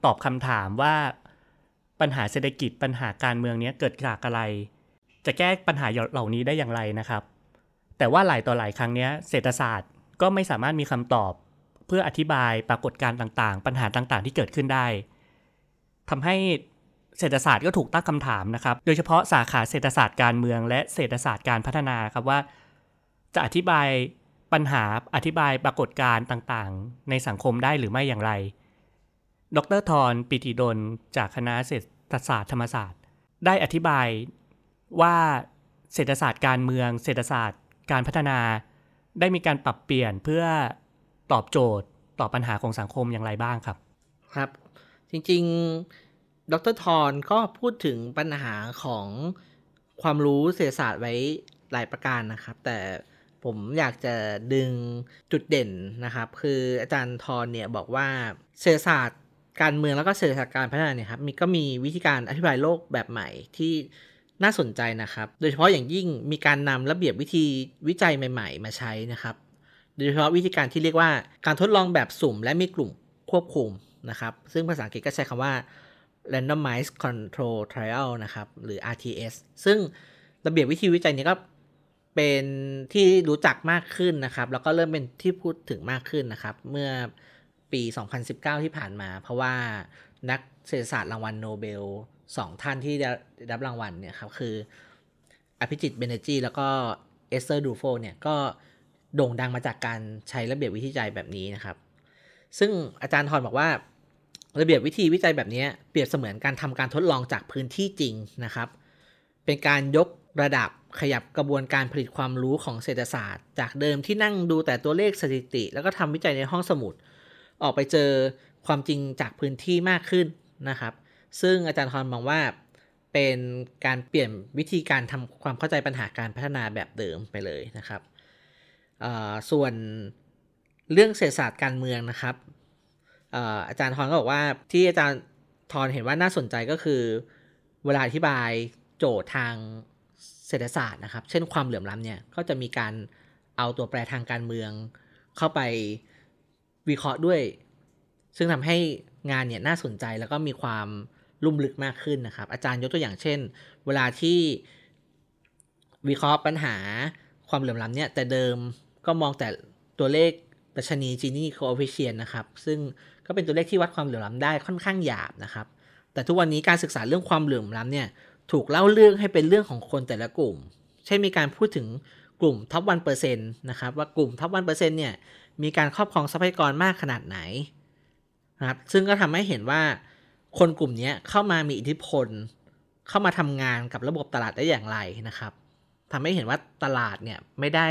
ตอบคำถามว่า ปัญหาเศรษฐกิจปัญหาการเมืองเนี้ยเกิดจากอะไร จะแก้ปัญหาเหล่านี้ได้อย่างไรนะครับ แต่ว่าหลายต่อหลายครั้งเนี้ยเศรษฐศาสตร์ก็ไม่สามารถมีคำตอบ เพื่ออธิบายปรากฏการณ์ต่างๆ ปัญหาต่างๆ ที่เกิดขึ้นได้ทำให้เศรษฐศาสตร์ก็ถูกตั้งคำถามนะครับ โดยเฉพาะสาขาเศรษฐศาสตร์การเมือง และเศรษฐศาสตร์การพัฒนาครับว่า จะอธิบายปัญหาอธิบายปรากฏการณ์ต่างๆ ในสังคมได้หรือไม่อย่างไร ดรทรปิติดลจากคณะเศรษฐศาสตร์ธรรมศาสตร์ ได้อธิบายว่าเศรษฐศาสตร์การเมือง เศรษฐศาสตร์การพัฒนา ได้มีการปรับเปลี่ยนเพื่อตอบโจทย์ต่อปัญหาของสังคมอย่างไรบ้างครับ ครับ จริงๆ ดรทรก็พูดถึงปัญหาของความรู้เศรษฐศาสตร์ไว้หลายประการนะครับ แต่ผมอยากจะดึงจุดเด่นนะครับ คืออาจารย์ทรเนี่ยบอกว่าเศรษฐศาสตร์ การเมืองแล้วก็เศรษฐศาสตร์การพัฒนาเนี่ยครับมีก็มีวิธีการอธิบายโลกแบบใหม่ที่น่าสนใจนะครับ โดยเฉพาะอย่างยิ่งมีการนำระเบียบวิธีวิจัยใหม่ ๆ มาใช้นะครับ โดยเฉพาะวิธีการที่เรียกว่าการทดลองแบบสุ่มและมีกลุ่มควบคุมนะครับ ซึ่งภาษาอังกฤษก็ใช้คำว่า randomized control trial นะครับ หรือ RTS ซึ่งระเบียบวิธีวิจัยนี้ก็เป็นที่รู้จักมากขึ้นนะครับ แล้วก็เริ่มเป็นที่พูดถึงมากขึ้นนะครับ เมื่อ ปี 2019 ที่ผ่านมา เพราะว่านักเศรษฐศาสตร์รางวัลโนเบลสองท่านที่ได้รับรางวัลเนี่ยครับคืออภิจิตเบเนจีแล้วก็เอสเตอร์ดูโฟเนี่ยก็โด่งดังมาจากการใช้ระเบียบวิธีวิจัยแบบนี้นะครับ ซึ่งอาจารย์ทอนบอกว่า ระเบียบวิธีวิจัยแบบนี้เปรียบเสมือนการทำการทดลองจากพื้นที่จริงนะครับ เป็นการยกระดับขยับกระบวนการผลิตความรู้ของเศรษฐศาสตร์ จากเดิมที่นั่งดูแต่ตัวเลขสถิติ แล้วก็ทำวิจัยในห้องสมุด ออกไปเจอความจริงจากพื้นที่มากขึ้นนะครับ ซึ่งอาจารย์ทอนมองว่าเป็นการเปลี่ยนวิธีการทำความเข้าใจปัญหาการพัฒนาแบบเดิมไปเลยนะครับ ส่วนเรื่องเศรษฐศาสตร์การเมืองนะครับ อาจารย์ทอนก็บอกว่าที่อาจารย์ทอนเห็นว่าน่าสนใจก็คือ เวลาอธิบายโจทย์ทางเศรษฐศาสตร์นะครับ เช่นความเหลื่อมล้ำเนี่ย ก็จะมีการเอาตัวแปรทางการเมืองเข้าไป วิเคราะห์ด้วย ซึ่งทำให้งานเนี่ยน่าสนใจแล้วก็มีความลุ่มลึกมากขึ้นนะครับ อาจารย์ยกตัวอย่างเช่น เวลาที่วิเคราะห์ปัญหาความเหลื่อมล้ำเนี่ยแต่เดิมก็มองแต่ตัวเลขดัชนี Gini coefficient นะครับ ซึ่งก็เป็นตัวเลขที่วัดความเหลื่อมล้ำได้ค่อนข้างหยาบนะครับ แต่ทุกวันนี้การศึกษาเรื่องความเหลื่อมล้ำเนี่ยถูกเล่าเรื่องให้เป็นเรื่องของคนแต่ละกลุ่ม เช่นมีการพูดถึงกลุ่ม top one percent นะครับว่ากลุ่ม top one percent เนี่ย มีการครอบครองทรัพยากรมากขนาดไหนนะครับซึ่งก็ทำให้เห็นว่าคนกลุ่มนี้เข้ามามีอิทธิพล เข้ามาทำงานกับระบบตลาดได้อย่างไรนะครับทำให้เห็นว่าตลาดเนี่ยไม่ได้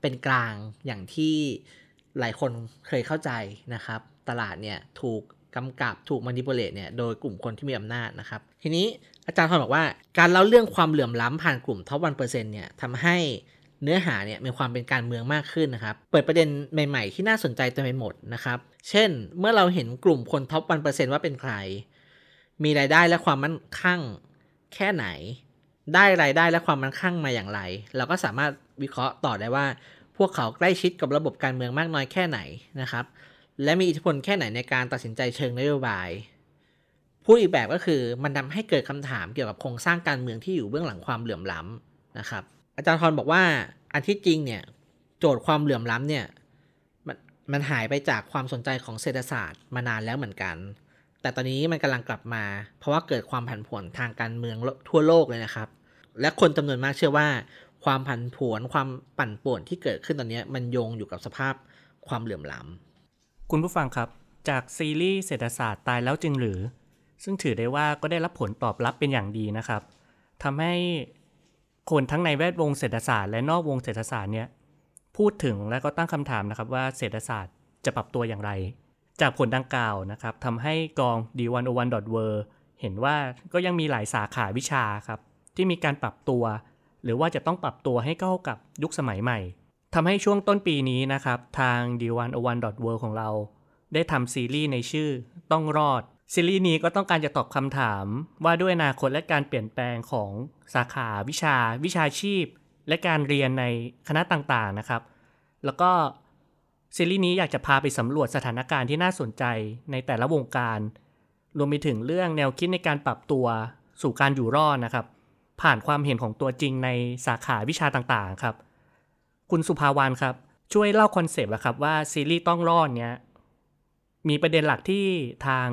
เป็นกลางอย่างที่หลายคนเคยเข้าใจนะครับ ตลาดเนี่ยถูกกำกับถูก manipulate เนี่ยโดยกลุ่มคนที่มีอำนาจนะครับ ทีนี้อาจารย์ทอนบอกว่าการเล่าเรื่องความเหลื่อมล้ำผ่านกลุ่ม top one percent เนี่ยทำให้ เนื้อหาเนี่ยมีความเป็นการเมืองมากขึ้นนะครับ เปิดประเด็นใหม่ ๆ ที่น่าสนใจเต็มไปหมดนะครับ เช่น เมื่อเราเห็นกลุ่มคน top one percent ว่าเป็นใคร มีรายได้และความมั่นคั่งแค่ไหน ได้รายได้และความมั่นคั่งมาอย่างไร เราก็สามารถวิเคราะห์ต่อได้ว่า พวกเขาใกล้ชิดกับระบบการเมืองมากน้อยแค่ไหนนะครับ และมีอิทธิพลแค่ไหนในการตัดสินใจเชิงนโยบายพูดอีกแบบก็คือมันทาให้เกิดคำถามเกี่ยวกับโครงสร้างการเมืองที่อยู่เบื้องหลังความเหลื่อมล้ำนะครับ อาจารย์ทรบอกว่าอันที่จริงเนี่ย โจทย์ความเหลื่อมล้ำเนี่ยมันมันหายไปจากความสนใจของเศรษฐศาสตร์มานานแล้วเหมือนกัน แต่ตอนนี้มันกำลังกลับมา เพราะว่าเกิดความผันผวนทางการเมืองทั่วโลกเลยนะครับ และคนจำนวนมากเชื่อว่า ความผันผวนความปั่นป่วนที่เกิดขึ้นตอนนี้มันโยงอยู่กับสภาพความเหลื่อมล้ำคุณผู้ฟังครับจากซีรีส์เศรษฐศาสตร์ตายแล้วจริงหรือ ซึ่งถือได้ว่าก็ได้รับผลตอบรับเป็นอย่างดีนะครับทำให้ คนทั้งในแวดวงเศรษฐศาสตร์และนอกวงเศรษฐศาสตร์เนี่ยพูดถึงและก็ตั้งคำถามนะครับว่าเศรษฐศาสตร์จะปรับตัวอย่างไร จากผลดังกล่าวนะครับทำให้กอง d101.w เห็นว่าก็ยังมีหลายสาขาวิชาครับที่มีการปรับตัว หรือว่าจะต้องปรับตัวให้เข้ากับยุคสมัยใหม่ทำให้ช่วงต้นปีนี้นะครับ ทาง d101.w ของเรา ได้ทำซีรีส์ในชื่อต้องรอด ซีรีส์นี้ก็ต้องการจะตอบคำถามว่าด้วยอนาคตและการเปลี่ยนแปลงของสาขาวิชา วิชาชีพ และการเรียนในคณะต่างๆนะครับ แล้วก็ซีรีส์นี้อยากจะพาไปสำรวจสถานการณ์ที่น่าสนใจในแต่ละวงการ รวมไปถึงเรื่องแนวคิดในการปรับตัวสู่การอยู่รอดนะครับ ผ่านความเห็นของตัวจริงในสาขาวิชาต่างๆครับ คุณสุภาวานครับ ช่วยเล่าคอนเซปต์ละครับว่าซีรีส์ต้องรอดเนี้ยมีประเด็นหลักที่ทาง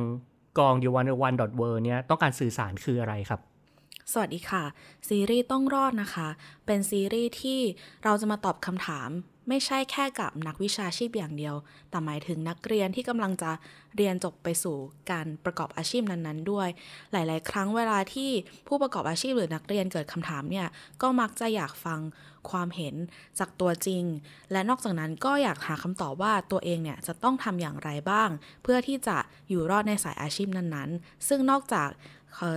กอง u 1 1 w o r l d เนี่ยต้องการสื่อสารคืออะไรครับ สวัสดีค่ะ ซีรีส์ต้องรอดนะคะ เป็นซีรีส์ที่เราจะมาตอบคำถาม ไม่ใช่แค่กับนักวิชาชีพอย่างเดียว แต่หมายถึงนักเรียนที่กำลังจะเรียนจบไปสู่การประกอบอาชีพนั้นๆ ด้วย หลาย ๆ ครั้งเวลาที่ผู้ประกอบอาชีพหรือนักเรียนเกิดคำถามเนี่ย ก็มักจะอยากฟังความเห็นจากตัวจริง และนอกจากนั้นก็อยากหาคำตอบว่าตัวเองเนี่ยจะต้องทำอย่างไรบ้าง เพื่อที่จะอยู่รอดในสายอาชีพนั้นๆ ซึ่งนอกจาก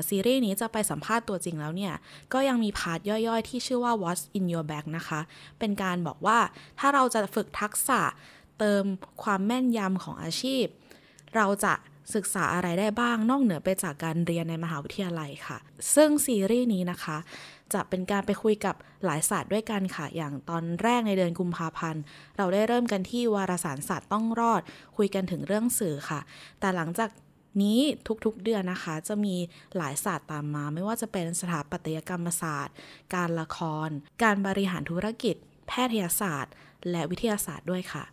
ซีรีส์นี้จะไปสัมภาษณ์ตัวจริงแล้วเนี่ย ก็ยังมีพาร์ทย่อยๆ ที่ชื่อว่า What's in your bag นะคะ เป็นการบอกว่าถ้าเราจะฝึกทักษะเติมความแม่นยำของอาชีพ เราจะศึกษาอะไรได้บ้างนอกเหนือไปจากการเรียนในมหาวิทยาลัยค่ะ ซึ่งซีรีส์นี้นะคะ จะเป็นการไปคุยกับหลายศาสตร์ด้วยกันค่ะ อย่างตอนแรกในเดือนกุมภาพันธ์ เราได้เริ่มกันที่วารสารศาสตร์ต้องรอด คุยกันถึงเรื่องสื่อค่ะ แต่หลังจาก นี้ทุกๆเดือนนะคะ จะมีหลายศาสตร์ตามมา ไม่ว่าจะเป็นสถาปัตยกรรมศาสตร์ การละคร การบริหารธุรกิจ แพทยศาสตร์ และวิทยาศาสตร์ด้วยค่ะ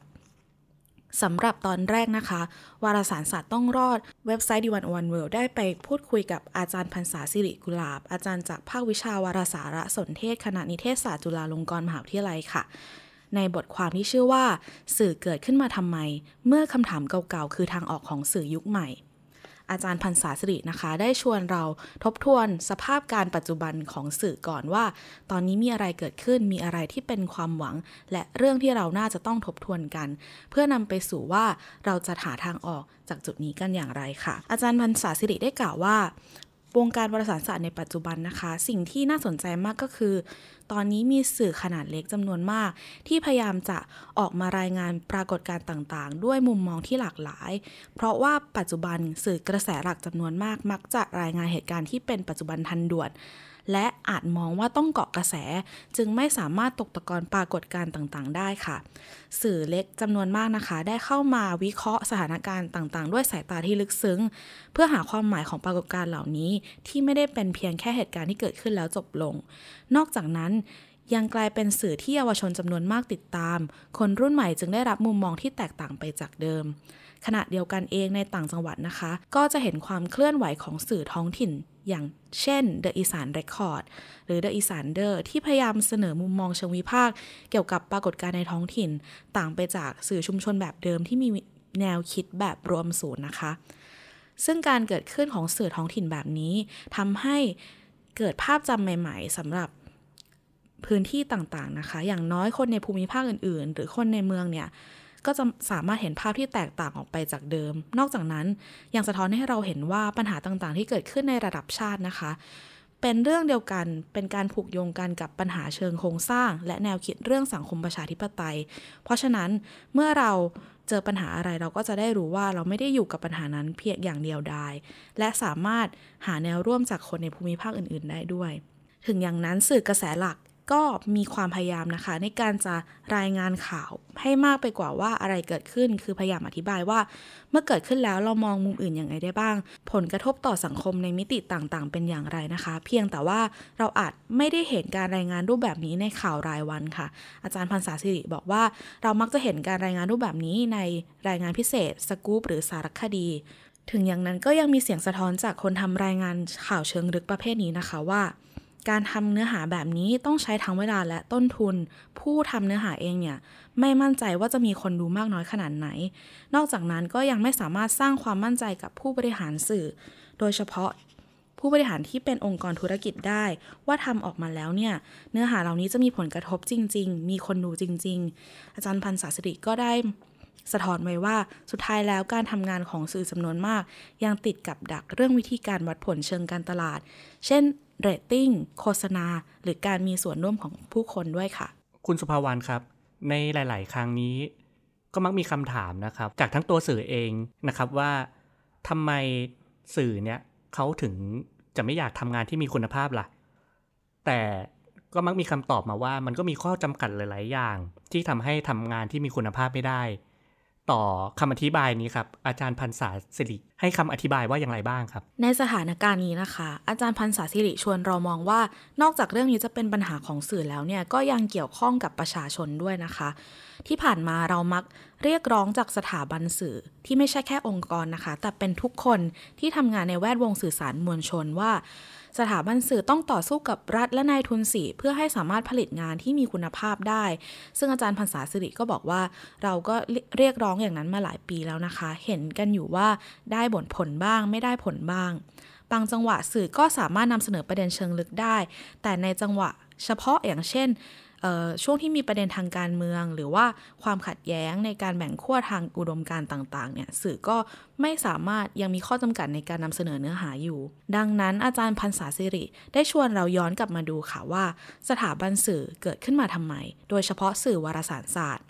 สำหรับตอนแรกนะคะ วารสารศาสตร์ต้องรอดเว็บไซต์ดีวันวันเวิลด์ได้ไปพูดคุยกับอาจารย์พันษาสิริกุลาบ อาจารย์จากภาควิชาวารสารสนเทศคณะนิเทศศาสตร์จุฬาลงกรณ์มหาวิทยาลัยค่ะ ในบทความที่ชื่อว่า สื่อเกิดขึ้นมาทำไม เมื่อคำถามเก่าๆ คือทางออกของสื่อยุคใหม่ อาจารย์พันศาสิรินะคะ ได้ชวนเราทบทวนสภาพการปัจจุบันของสื่อก่อนว่า ตอนนี้มีอะไรเกิดขึ้นมีอะไรที่เป็นความหวัง และเรื่องที่เราน่าจะต้องทบทวนกัน เพื่อนำไปสู่ว่าเราจะหาทางออกจากจุดนี้กันอย่างไรค่ะ อาจารย์พันศาสิริได้กล่าวว่าวงการวารสารศาสตร์ในปัจจุบันนะคะ สิ่งที่น่าสนใจมากก็คือ ตอนนี้มีสื่อขนาดเล็กจำนวนมาก ที่พยายามจะออกมารายงานปรากฏการณ์ต่างๆ ด้วยมุมมองที่หลากหลาย เพราะว่าปัจจุบันสื่อกระแสหลักจำนวนมาก มักจะรายงานเหตุการณ์ที่เป็นปัจจุบันทันด่วน และอาจมองว่าต้องเกาะกระแส จึงไม่สามารถตกตะกอนปรากฏการณ์ต่างๆ ได้ค่ะ สื่อเล็กจำนวนมากนะคะ ได้เข้ามาวิเคราะห์สถานการณ์ต่างๆ ด้วยสายตาที่ลึกซึ้ง เพื่อหาความหมายของปรากฏการณ์เหล่านี้ ที่ไม่ได้เป็นเพียงแค่เหตุการณ์ที่เกิดขึ้นแล้วจบลง นอกจากนั้นยังกลายเป็นสื่อที่เยาวชนจำนวนมากติดตาม คนรุ่นใหม่จึงได้รับมุมมองที่แตกต่างไปจากเดิม ขณะเดียวกันเองในต่างจังหวัดนะคะ ก็จะเห็นความเคลื่อนไหวของสื่อท้องถิ่น อย่างเช่น The อีสาน Record หรือ The อีสานเดอร์ที่พยายามเสนอมุมมองเชิงวิพากษ์เกี่ยวกับปรากฏการณ์ในท้องถิ่น ต่างไปจากสื่อชุมชนแบบเดิมที่มีแนวคิดแบบรวมศูนย์นะคะ ซึ่งการเกิดขึ้นของสื่อท้องถิ่นแบบนี้ทำให้เกิดภาพจำใหม่ ๆสำหรับพื้นที่ต่างๆนะคะ อย่างน้อยคนในภูมิภาคอื่น ๆ หรือคนในเมืองเนี่ย ก็จะสามารถเห็นภาพที่แตกต่างออกไปจากเดิม นอกจากนั้นยังสะท้อนให้เราเห็นว่าปัญหาต่างๆ ที่เกิดขึ้นในระดับชาตินะคะ เป็นเรื่องเดียวกันเป็นการผูกโยงกันกับปัญหาเชิงโครงสร้าง และแนวคิดเรื่องสังคมประชาธิปไตย เพราะฉะนั้นเมื่อเราเจอปัญหาอะไรเราก็จะได้รู้ว่าเราไม่ได้อยู่กับปัญหานั้นเพียงอย่างเดียวดายและสามารถหาแนวร่วมจากคนในภูมิภาคอื่น ๆ ได้ด้วย ถึงอย่างนั้นสื่อกระแสหลัก ก็มีความพยายามนะคะ ในการจะรายงานข่าวให้มากไปกว่าว่าอะไรเกิดขึ้น คือพยายามอธิบายว่า เมื่อเกิดขึ้นแล้วเรามองมุมอื่นอย่างไรได้บ้าง ผลกระทบต่อสังคมในมิติต่างๆ เป็นอย่างไรนะคะ เพียงแต่ว่าเราอาจไม่ได้เห็นการรายงานรูปแบบนี้ในข่าวรายวันค่ะ อาจารย์พันษาสิริบอกว่า เรามักจะเห็นการรายงานรูปแบบนี้ในรายงานพิเศษ สกู๊ปหรือสารคดีถึงอย่างนั้นก็ยังมีเสียงสะท้อนจากคนทำรายงานข่าวเชิงลึกประเภทนี้นะคะว่า การทำเนื้อหาแบบนี้ต้องใช้ทั้งเวลาและต้นทุน ผู้ทำเนื้อหาเองเนี่ยไม่มั่นใจว่าจะมีคนดูมากน้อยขนาดไหน นอกจากนั้นก็ยังไม่สามารถสร้างความมั่นใจกับผู้บริหารสื่อ โดยเฉพาะผู้บริหารที่เป็นองค์กรธุรกิจได้ ว่าทำออกมาแล้วเนี่ย เนื้อหาเหล่านี้จะมีผลกระทบจริง ๆ มีคนดูจริง ๆ อาจารย์พันศาสริก็ได้สะท้อนไว้ว่าสุดท้ายแล้วการทำงานของสื่อจำนวนมาก ยังติดกับดักเรื่องวิธีการวัดผลเชิงการตลาด เช่นเรตติ้ง โฆษณา หรือการมีส่วนร่วมของผู้คนด้วยค่ะ คุณสุภาวรรณครับ ในหลาย ๆ ครั้งนี้ ก็มักมีคำถามนะครับ จากทั้งตัวสื่อเองนะครับว่าทำไมสื่อเนี่ยเขาถึงจะไม่อยากทำงานที่มีคุณภาพล่ะ แต่ก็มักมีคำตอบมาว่ามันก็มีข้อจำกัดหลาย ๆ อย่าง ที่ทำให้ทำงานที่มีคุณภาพไม่ได้ ต่อคำอธิบายนี้ครับ อาจารย์พันษาสิริให้คำอธิบายว่าอย่างไรบ้างครับ ในสถานการณ์นี้นะคะ อาจารย์พันษาสิริชวนเรามองว่า นอกจากเรื่องนี้จะเป็นปัญหาของสื่อแล้วเนี่ยก็ยังเกี่ยวข้องกับประชาชนด้วยนะคะ ที่ผ่านมาเรามัก เรียกร้องจากสถาบันสื่อที่ไม่ใช่แค่องค์กรนะคะ แต่เป็นทุกคนที่ทำงานในแวดวงสื่อสารมวลชนว่า สถาบันสื่อต้องต่อสู้กับรัฐและนายทุนสื่เพื่อให้สามารถผลิตงานที่มีคุณภาพได้ ซึ่งอาจารย์พันษาสิริก็บอกว่า เราก็เรียกร้องอย่างนั้นมาหลายปีแล้วนะคะ เห็นกันอยู่ว่าได้ผลผลบ้าง ไม่ได้ผลบ้าง บางจังหวะสื่อก็สามารถนำเสนอประเด็นเชิงลึกได้ แต่ในจังหวะเฉพาะอย่างเช่น ช่วงที่มีประเด็นทางการเมือง หรือว่าความขัดแย้งในการแบ่งขั้วทางอุดมการต่างๆเนี่ยสื่อก็ไม่สามารถยังมีข้อจำกัดในการนำเสนอเนื้อหาอยู่ ดังนั้นอาจารย์พันษาสิริ ได้ชวนเราย้อนกลับมาดูค่ะว่า สถาบันสื่อเกิดขึ้นมาทำไม โดยเฉพาะสื่อวารสารศาสตร์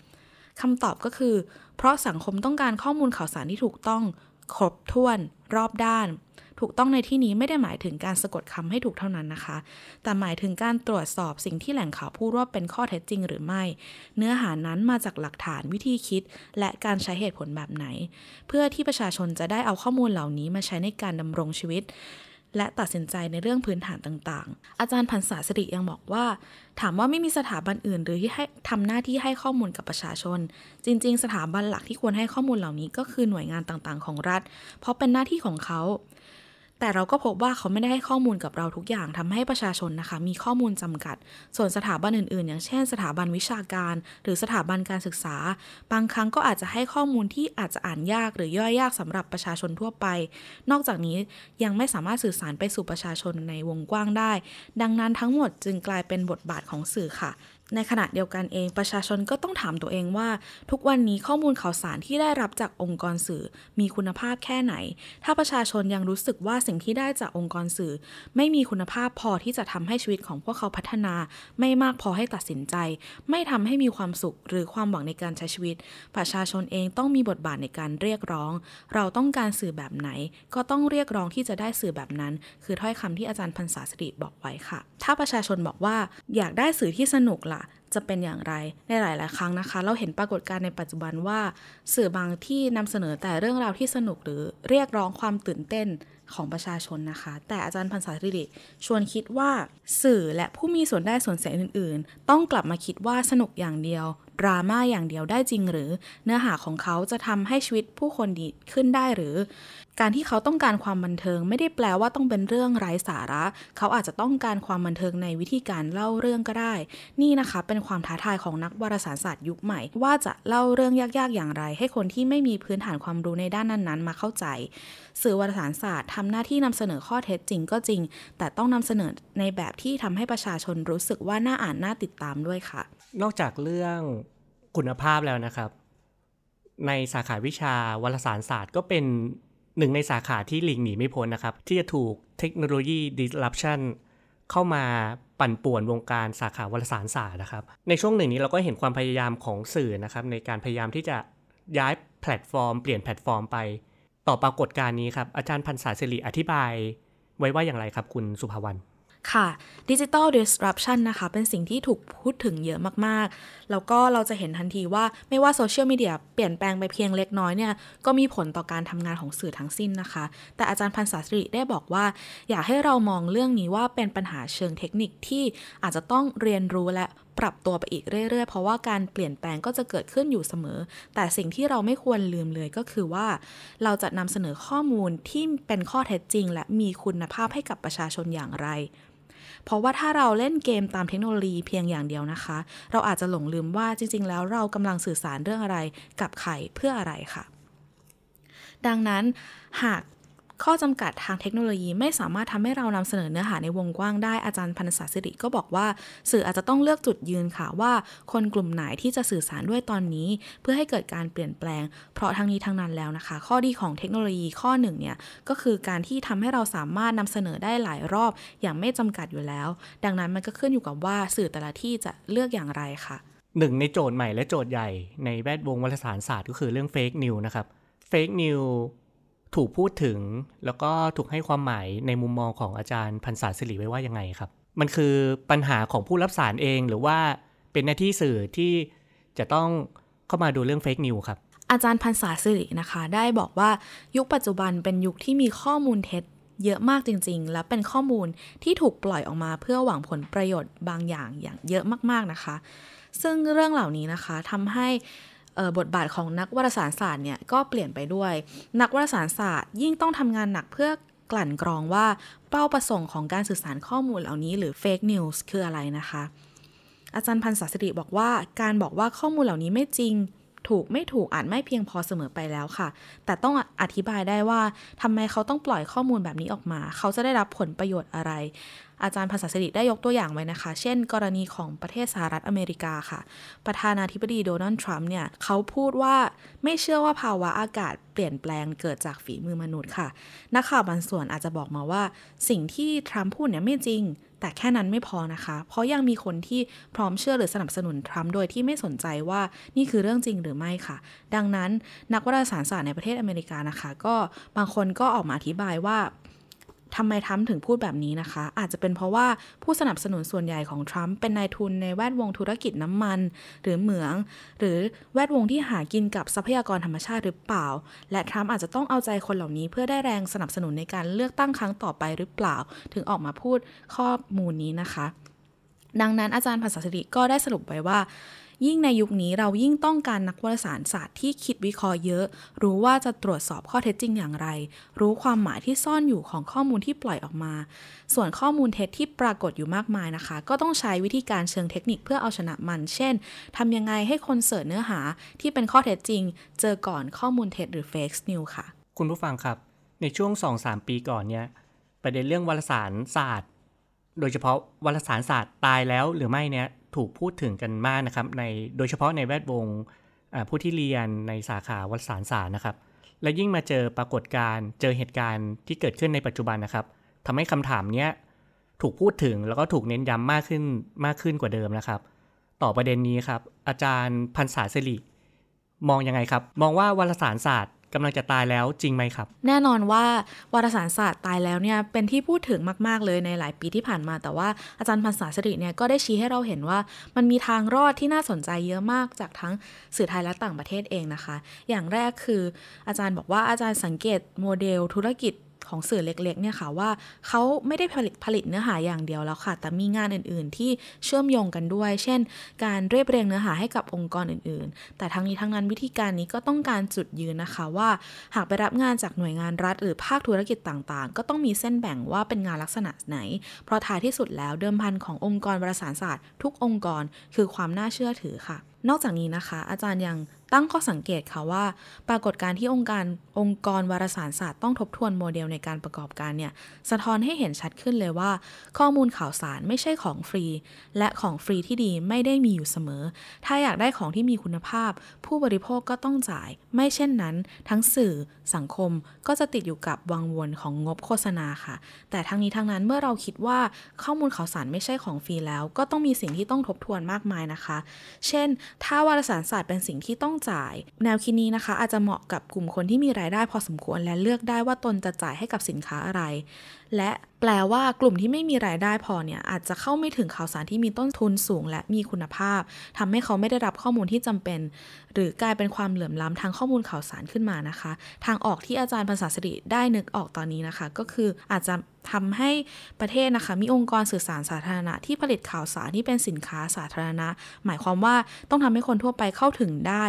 คำตอบก็คือ เพราะสังคมต้องการข้อมูลข่าวสารที่ถูกต้อง ครบถ้วน รอบด้าน ถูกต้องในที่นี้ไม่ได้หมายถึงการสะกดคำให้ถูกเท่านั้นนะคะ แต่หมายถึงการตรวจสอบสิ่งที่แหล่งข่าวพูดว่าเป็นข้อเท็จจริงหรือไม่ เนื้อหานั้นมาจากหลักฐานวิธีคิด และการใช้เหตุผลแบบไหน เพื่อที่ประชาชนจะได้เอาข้อมูลเหล่านี้มาใช้ในการดำรงชีวิตและตัดสินใจในเรื่องพื้นฐานต่างๆ อาจารย์พันษาสิริยังบอกว่า ถามว่าไม่มีสถาบันอื่นหรือที่ให้ทำหน้าที่ให้ข้อมูลกับประชาชน จริง ๆ สถาบันหลักที่ควรให้ข้อมูลเหล่านี้ก็คือหน่วยงานต่างๆ ของรัฐ เพราะเป็นหน้าที่ของเขา แต่เราก็พบว่าเขาไม่ได้ให้ข้อมูลกับเราทุกอย่างทำให้ประชาชนนะคะ มีข้อมูลจำกัด ส่วนสถาบันอื่นๆ อย่างเช่น สถาบันวิชาการ หรือสถาบันการศึกษา บางครั้งก็อาจจะให้ข้อมูลที่อาจจะอ่านยากหรือย่อยยากสำหรับประชาชนทั่วไป นอกจากนี้ยังไม่สามารถสื่อสารไปสู่ประชาชนในวงกว้างได้ ดังนั้นทั้งหมดจึงกลายเป็นบทบาทของสื่อค่ะในขณะเดียวกันเอง ประชาชนก็ต้องถามตัวเองว่า ทุกวันนี้ข้อมูลข่าวสารที่ได้รับจากองค์กรสื่อมีคุณภาพแค่ไหน ถ้าประชาชนยังรู้สึกว่าสิ่งที่ได้จากองค์กรสื่อ ไม่มีคุณภาพพอที่จะทำให้ชีวิตของพวกเขาพัฒนา ไม่มากพอให้ตัดสินใจ ไม่ทำให้มีความสุขหรือความหวังในการใช้ชีวิต ประชาชนเองต้องมีบทบาทในการเรียกร้อง เราต้องการสื่อแบบไหน ก็ต้องเรียกร้องที่จะได้สื่อแบบนั้น คือถ้อยคำที่อาจารย์พันศาสิริบอกไว้ค่ะ ถ้าประชาชนบอกว่าอยากได้สื่อที่สนุกล่ะจะเป็นอย่างไรในหลาย ๆ ครั้งนะคะ เราเห็นปรากฏการณ์ในปัจจุบันว่า สื่อบางที่นำเสนอแต่เรื่องราวที่สนุกหรือเรียกร้องความตื่นเต้นของประชาชนนะคะ แต่อาจารย์พันศาสิริชวนคิดว่าสื่อและผู้มีส่วนได้ส่วนเสียอื่น ๆ ต้องกลับมาคิดว่าสนุกอย่างเดียว ดราม่าอย่างเดียวได้จริงหรือ เนื้อหาของเขาจะทำให้ชีวิตผู้คนดีขึ้นได้หรือ การที่เขาต้องการความบันเทิงไม่ได้แปลว่าต้องเป็นเรื่องไร้สาระ เขาอาจจะต้องการความบันเทิงในวิธีการเล่าเรื่องก็ได้ นี่นะคะเป็นความท้าทายของนักวารสารศาสตร์ยุคใหม่ ว่าจะเล่าเรื่องยากๆอย่างไร ให้คนที่ไม่มีพื้นฐานความรู้ในด้านนั้นๆ มาเข้าใจ สื่อวารสารศาสตร์ทำหน้าที่นำเสนอข้อเท็จจริงก็จริง แต่ต้องนำเสนอในแบบที่ทำให้ประชาชนรู้สึกว่าน่าอ่านน่าติดตามด้วยค่ะ นอกจากเรื่องคุณภาพแล้วนะครับ ในสาขาวิชาวารสารศาสตร์ก็เป็นหนึ่งในสาขาที่หลีกหนีไม่พ้นนะครับ ที่จะถูกเทคโนโลยี disruption เข้ามาปั่นป่วนวงการสาขาวารสารศาสตร์นะครับ ในช่วงหนึ่งนี้เราก็เห็นความพยายามของสื่อนะครับในการพยายามที่จะย้ายแพลตฟอร์ม เปลี่ยนแพลตฟอร์มไป ต่อปรากฏการณ์นี้ครับอาจารย์พรรษาสิริอธิบาย ไว้ว่าอย่างไรครับคุณสุภาวรรณ ค่ะ Digital Disruption นะคะ เป็นสิ่งที่ถูกพูดถึงเยอะมากๆ แล้วก็เราจะเห็นทันทีว่าไม่ว่าโซเชียลมีเดียเปลี่ยนแปลงไปเพียงเล็กน้อยเนี่ย ก็มีผลต่อการทำงานของสื่อทั้งสิ้นนะคะ แต่อาจารย์พรรษาสิริได้บอกว่า อยากให้เรามองเรื่องนี้ว่าเป็นปัญหาเชิงเทคนิคที่อาจจะต้องเรียนรู้และปรับตัวไปอีกเรื่อยๆ เพราะว่าการเปลี่ยนแปลงก็จะเกิดขึ้นอยู่เสมอ แต่สิ่งที่เราไม่ควรลืมเลยก็คือว่า เราจะนำเสนอข้อมูลที่เป็นข้อเท็จจริง และมีคุณภาพให้กับประชาชนอย่างไร เพราะว่าถ้าเราเล่นเกมตามเทคโนโลยีเพียงอย่างเดียวนะคะ เราอาจจะหลงลืมว่าจริง ๆ แล้วเรากำลังสื่อสารเรื่องอะไรกับใครเพื่ออะไรค่ะ ดังนั้นหาก ข้อจำกัดทางเทคโนโลยีไม่สามารถทำให้เรานำเสนอเนื้อหาในวงกว้างได้อาจารย์พันศาสิริก็บอกว่า สื่ออาจจะต้องเลือกจุดยืนค่ะว่า คนกลุ่มไหนที่จะสื่อสารด้วยตอนนี้ เพื่อให้เกิดการเปลี่ยนแปลง เพราะทั้งนี้ทั้งนั้นแล้วนะคะ ข้อดีของเทคโนโลยีข้อหนึ่งเนี่ยก็คือการที่ทำให้เราสามารถนำเสนอได้หลายรอบ อย่างไม่จำกัดอยู่แล้ว ดังนั้นมันก็ขึ้นอยู่กับว่าสื่อแต่ละที่จะเลือกอย่างไรค่ะหนึ่งในโจทย์ใหม่และโจทย์ใหญ่ในแวดวงวารสารศาสตร์ก็คือเรื่องเฟกนิวนะครับเฟกนิว ถูกพูดถึง แล้วก็ถูกให้ความหมายในมุมมองของอาจารย์พันศาสิริไว้ว่ายังไงครับ มันคือปัญหาของผู้รับสารเองหรือว่าเป็นหน้าที่สื่อที่จะต้องเข้ามาดูเรื่องเฟกนิวครับ อาจารย์พันศาสิรินะคะ ได้บอกว่ายุคปัจจุบันเป็นยุคที่มีข้อมูลเท็จเยอะมากจริง ๆ และเป็นข้อมูลที่ถูกปล่อยออกมาเพื่อหวังผลประโยชน์บางอย่างอย่างเยอะมากๆนะคะ ซึ่งเรื่องเหล่านี้นะคะทำให้ บทบาทของนักวารสารศาสตร์เนี่ยก็เปลี่ยนไปด้วย นักวารสารศาสตร์ ยิ่งต้องทำงานหนักเพื่อกลั่นกรองว่าเป้าประสงค์ของการสื่อสารข้อมูลเหล่านี้หรือ fake news คืออะไรนะคะ อาจารย์พันศาสิริบอกว่าการบอกว่าข้อมูลเหล่านี้ไม่จริง ถูกไม่ถูกอาจไม่เพียงพอเสมอไปแล้วค่ะ แต่ต้องอธิบายได้ว่าทำไมเขาต้องปล่อยข้อมูลแบบนี้ออกมา เขาจะได้รับผลประโยชน์อะไร อาจารย์ภาษาสิริได้ยกตัวอย่างไว้นะคะ เช่น กรณีของประเทศสหรัฐอเมริกาค่ะ ประธานาธิบดีโดนัลด์ทรัมป์เนี่ยเขาพูดว่าไม่เชื่อว่าภาวะอากาศเปลี่ยนแปลงเกิดจากฝีมือมนุษย์ค่ะ นักข่าวบางส่วนอาจจะบอกมาว่า สิ่งที่ทรัมป์พูดเนี่ยไม่จริง แต่แค่นั้นไม่พอนะคะ เพราะยังมีคนที่พร้อมเชื่อหรือสนับสนุนทรัมป์โดยที่ไม่สนใจว่านี่คือเรื่องจริงหรือไม่ค่ะ ดังนั้นนักวารสารศาสตร์ในประเทศอเมริกานะคะ ก็บางคนก็ออกมาอธิบายว่า ทำไมทรัมป์ถึงพูดแบบนี้นะคะ อาจจะเป็นเพราะว่าผู้สนับสนุนส่วนใหญ่ของทรัมป์เป็นนายทุนในแวดวงธุรกิจน้ำมัน หรือเหมือง หรือแวดวงที่หากินกับทรัพยากรธรรมชาติหรือเปล่า และทรัมป์อาจจะต้องเอาใจคนเหล่านี้เพื่อได้แรงสนับสนุนในการเลือกตั้งครั้งต่อไปหรือเปล่า ถึงออกมาพูดข้อมูลนี้นะคะ ดังนั้นอาจารย์ภาษาสิริก็ได้สรุปไว้ว่า ยิ่งในยุคนี้เรายิ่งต้องการนักวารสารศาสตร์ที่คิดวิเคราะห์เยอะ รู้ว่าจะตรวจสอบข้อเท็จจริงอย่างไร รู้ความหมายที่ซ่อนอยู่ของข้อมูลที่ปล่อยออกมา ส่วนข้อมูลเท็จที่ปรากฏอยู่มากมายนะคะ ก็ต้องใช้วิธีการเชิงเทคนิคเพื่อเอาชนะมัน เช่นทำยังไงให้คนเสิร์ชเนื้อหาที่เป็นข้อเท็จจริง เจอก่อนข้อมูลเท็จหรือ fake news ค่ะ คุณผู้ฟังครับ ในช่วง 2-3 ปีก่อนเนี่ยประเด็นเรื่องวารสารศาสตร์ โดยเฉพาะวารสารศาสตร์ตายแล้วหรือไม่เนี่ย ถูกพูดถึงกันมากนะครับในโดยเฉพาะในแวดวงผู้ที่เรียนในสาขาวารสารศาสตร์นะครับ และยิ่งมาเจอปรากฏการณ์เจอเหตุการณ์ที่เกิดขึ้นในปัจจุบันนะครับทำให้คำถามเนี้ยถูกพูดถึงแล้วก็ถูกเน้นย้ำมากขึ้นมากขึ้นกว่าเดิมนะครับ ต่อประเด็นนี้ครับ อาจารย์พันษาสิริมองยังไงครับ มองว่าวารสารศาสตร์ กำลังจะตายแล้วจริงไหมครับ แน่นอนว่าวารสารศาสตร์ตายแล้วเนี่ยเป็นที่พูดถึงมาก ๆ เลยในหลายปีที่ผ่านมา แต่ว่าอาจารย์พันศาสิริเนี่ยก็ได้ชี้ให้เราเห็นว่ามันมีทางรอดที่น่าสนใจเยอะมากจากทั้งสื่อไทยและต่างประเทศเองนะคะ อย่างแรกคืออาจารย์บอกว่าอาจารย์สังเกตโมเดลธุรกิจ ของสื่อเล็กๆเนี่ยค่ะว่าเขาไม่ได้ผลิตผลิตเนื้อหาอย่างเดียวแล้วค่ะ แต่มีงานอื่นๆ ที่เชื่อมโยงกันด้วย เช่น การเรียบเรียงเนื้อหาให้กับองค์กรอื่นๆ แต่ทั้งนี้ทั้งนั้นวิธีการนี้ก็ต้องการจุดยืนนะคะว่า หากไปรับงานจากหน่วยงานรัฐ หรือภาคธุรกิจต่างๆ ก็ต้องมีเส้นแบ่งว่าเป็นงานลักษณะไหน เพราะท้ายที่สุดแล้วเดิมพันขององค์กรบริสารศาสตร์ ทุกองค์กร คือความน่าเชื่อถือค่ะ นอกจากนี้นะคะ อาจารย์ยัง ตั้งข้อสังเกตค่ะว่า ปรากฏการที่องค์การองค์กรวารสารศาสตร์ต้องทบทวนโมเดลในการประกอบการเนี่ยสะท้อนให้เห็นชัดขึ้นเลยว่า ข้อมูลข่าวสารไม่ใช่ของฟรี และของฟรีที่ดีไม่ได้มีอยู่เสมอ ถ้าอยากได้ของที่มีคุณภาพ ผู้บริโภคก็ต้องจ่าย ไม่เช่นนั้น ทั้งสื่อสังคมก็จะติดอยู่กับวังวนของงบโฆษณาค่ะ แต่ทั้งนี้ทั้งนั้นเมื่อเราคิดว่าข้อมูลข่าวสารไม่ใช่ของฟรีแล้ว ก็ต้องมีสิ่งที่ต้องทบทวนมากมายนะคะ เช่น ถ้าวารสารศาสตร์เป็นสิ่งที่ต้องจ่าย แนวคิดนี้นะคะ อาจจะเหมาะกับกลุ่มคนที่มีรายได้พอสมควรและเลือกได้ว่าตนจะจ่ายให้กับสินค้าอะไรและแปลว่ากลุ่มที่ไม่มีรายได้พอเนี่ยอาจจะเข้าไม่ถึงข่าวสารที่มีต้นทุนสูง และมีคุณภาพทำให้เขาไม่ได้รับข้อมูลที่จำเป็น หรือกลายเป็นความเหลื่อมล้ำทางข้อมูลข่าวสารขึ้นมานะคะ ทางออกที่อาจารย์ภาษาสิริได้นึกออกตอนนี้นะคะ ก็คืออาจจะทำให้ประเทศนะคะ มีองค์กรสื่อสารสาธารณะที่ผลิตข่าวสารที่เป็นสินค้าสาธารณะ หมายความว่าต้องทำให้คนทั่วไปเข้าถึงได้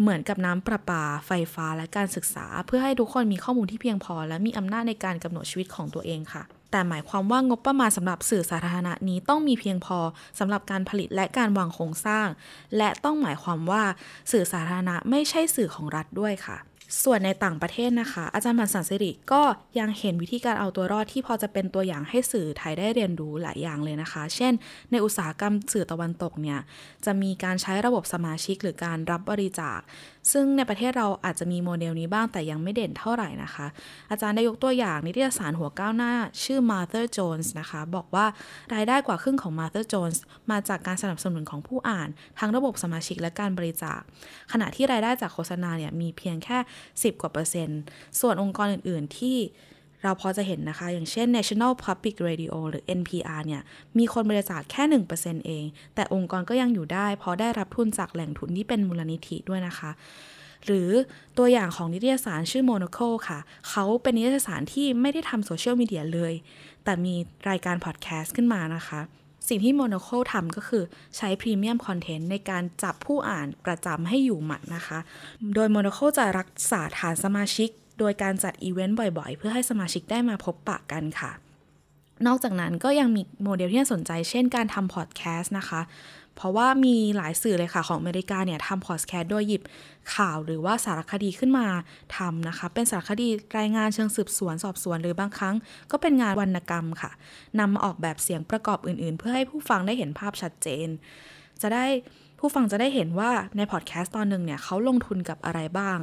เหมือนกับน้ำประปา ไฟฟ้าและการศึกษา เพื่อให้ทุกคนมีข้อมูลที่เพียงพอ และมีอำนาจในการกำหนดชีวิตของตัวเองค่ะ แต่หมายความว่างบประมาณสำหรับสื่อสาธารณะนี้ต้องมีเพียงพอสำหรับการผลิตและการวางโครงสร้าง และต้องหมายความว่าสื่อสาธารณะไม่ใช่สื่อของรัฐด้วยค่ะ ส่วนในต่างประเทศนะคะ อาจารย์พันสันสิริก็ยังเห็นวิธีการเอาตัวรอดที่พอจะเป็นตัวอย่างให้สื่อไทยได้เรียนรู้หลายอย่างเลยนะคะ เช่น ในอุตสาหกรรมสื่อตะวันตกเนี่ย จะมีการใช้ระบบสมาชิกหรือการรับบริจาค ซึ่งในประเทศเราอาจจะมีโมเดลนี้บ้างแต่ยังไม่เด่นเท่าไหร่นะคะ อาจารย์ได้ยกตัวอย่างนิตยสารหัวก้าวหน้า ชื่อ Martha Jones นะคะ บอกว่ารายได้กว่าครึ่งของ Martha Jones มาจากการสนับสนุนของผู้อ่าน ทั้งระบบสมาชิกและการบริจาค ขณะที่รายได้จากโฆษณาเนี่ยมีเพียงแค่10 กว่าเปอร์เซ็นต์ ส่วนองค์กรอื่น ๆ ที่เราพอจะเห็นนะคะ อย่างเช่น National Public Radio หรือ NPR เนี่ย มีคนบริจาคแค่ 1%เอง แต่องค์กรก็ยังอยู่ได้ เพราะได้รับทุนจากแหล่งทุนที่เป็นมูลนิธิด้วยนะคะ หรือตัวอย่างของนิตยสารชื่อ Monocle ค่ะ เขาเป็นนิตยสารที่ไม่ได้ทำโซเชียลมีเดียเลย แต่มีรายการพอดแคสต์ขึ้นมานะคะ สิ่งที่ Monocle ทำก็คือใช้ premium content ในการจับผู้อ่านประจำให้อยู่หมัดนะคะ โดย Monocle จะรักษาฐานสมาชิก โดยการจัดอีเวนต์บ่อยๆ เพื่อให้สมาชิกได้มาพบปะกันค่ะนอกจากนั้นก็ยังมีโมเดลที่น่าสนใจเช่นการทำพอดแคสต์นะคะ เพราะว่ามีหลายสื่อเลยค่ะของอเมริกาเนี่ยทำพอดแคสต์โดยหยิบข่าวหรือว่าสารคดีขึ้นมาทำนะคะ เป็นสารคดีรายงานเชิงสืบสวนสอบสวน หรือบางครั้ง ก็เป็นงานวรรณกรรมค่ะนำมาออกแบบเสียงประกอบอื่นๆ เพื่อให้ผู้ฟังได้เห็นภาพชัดเจน จะได้ผู้ฟังจะได้เห็นว่าในพอดแคสต์ตอนหนึ่งเนี่ยเขาลงทุนกับอะไรบ้าง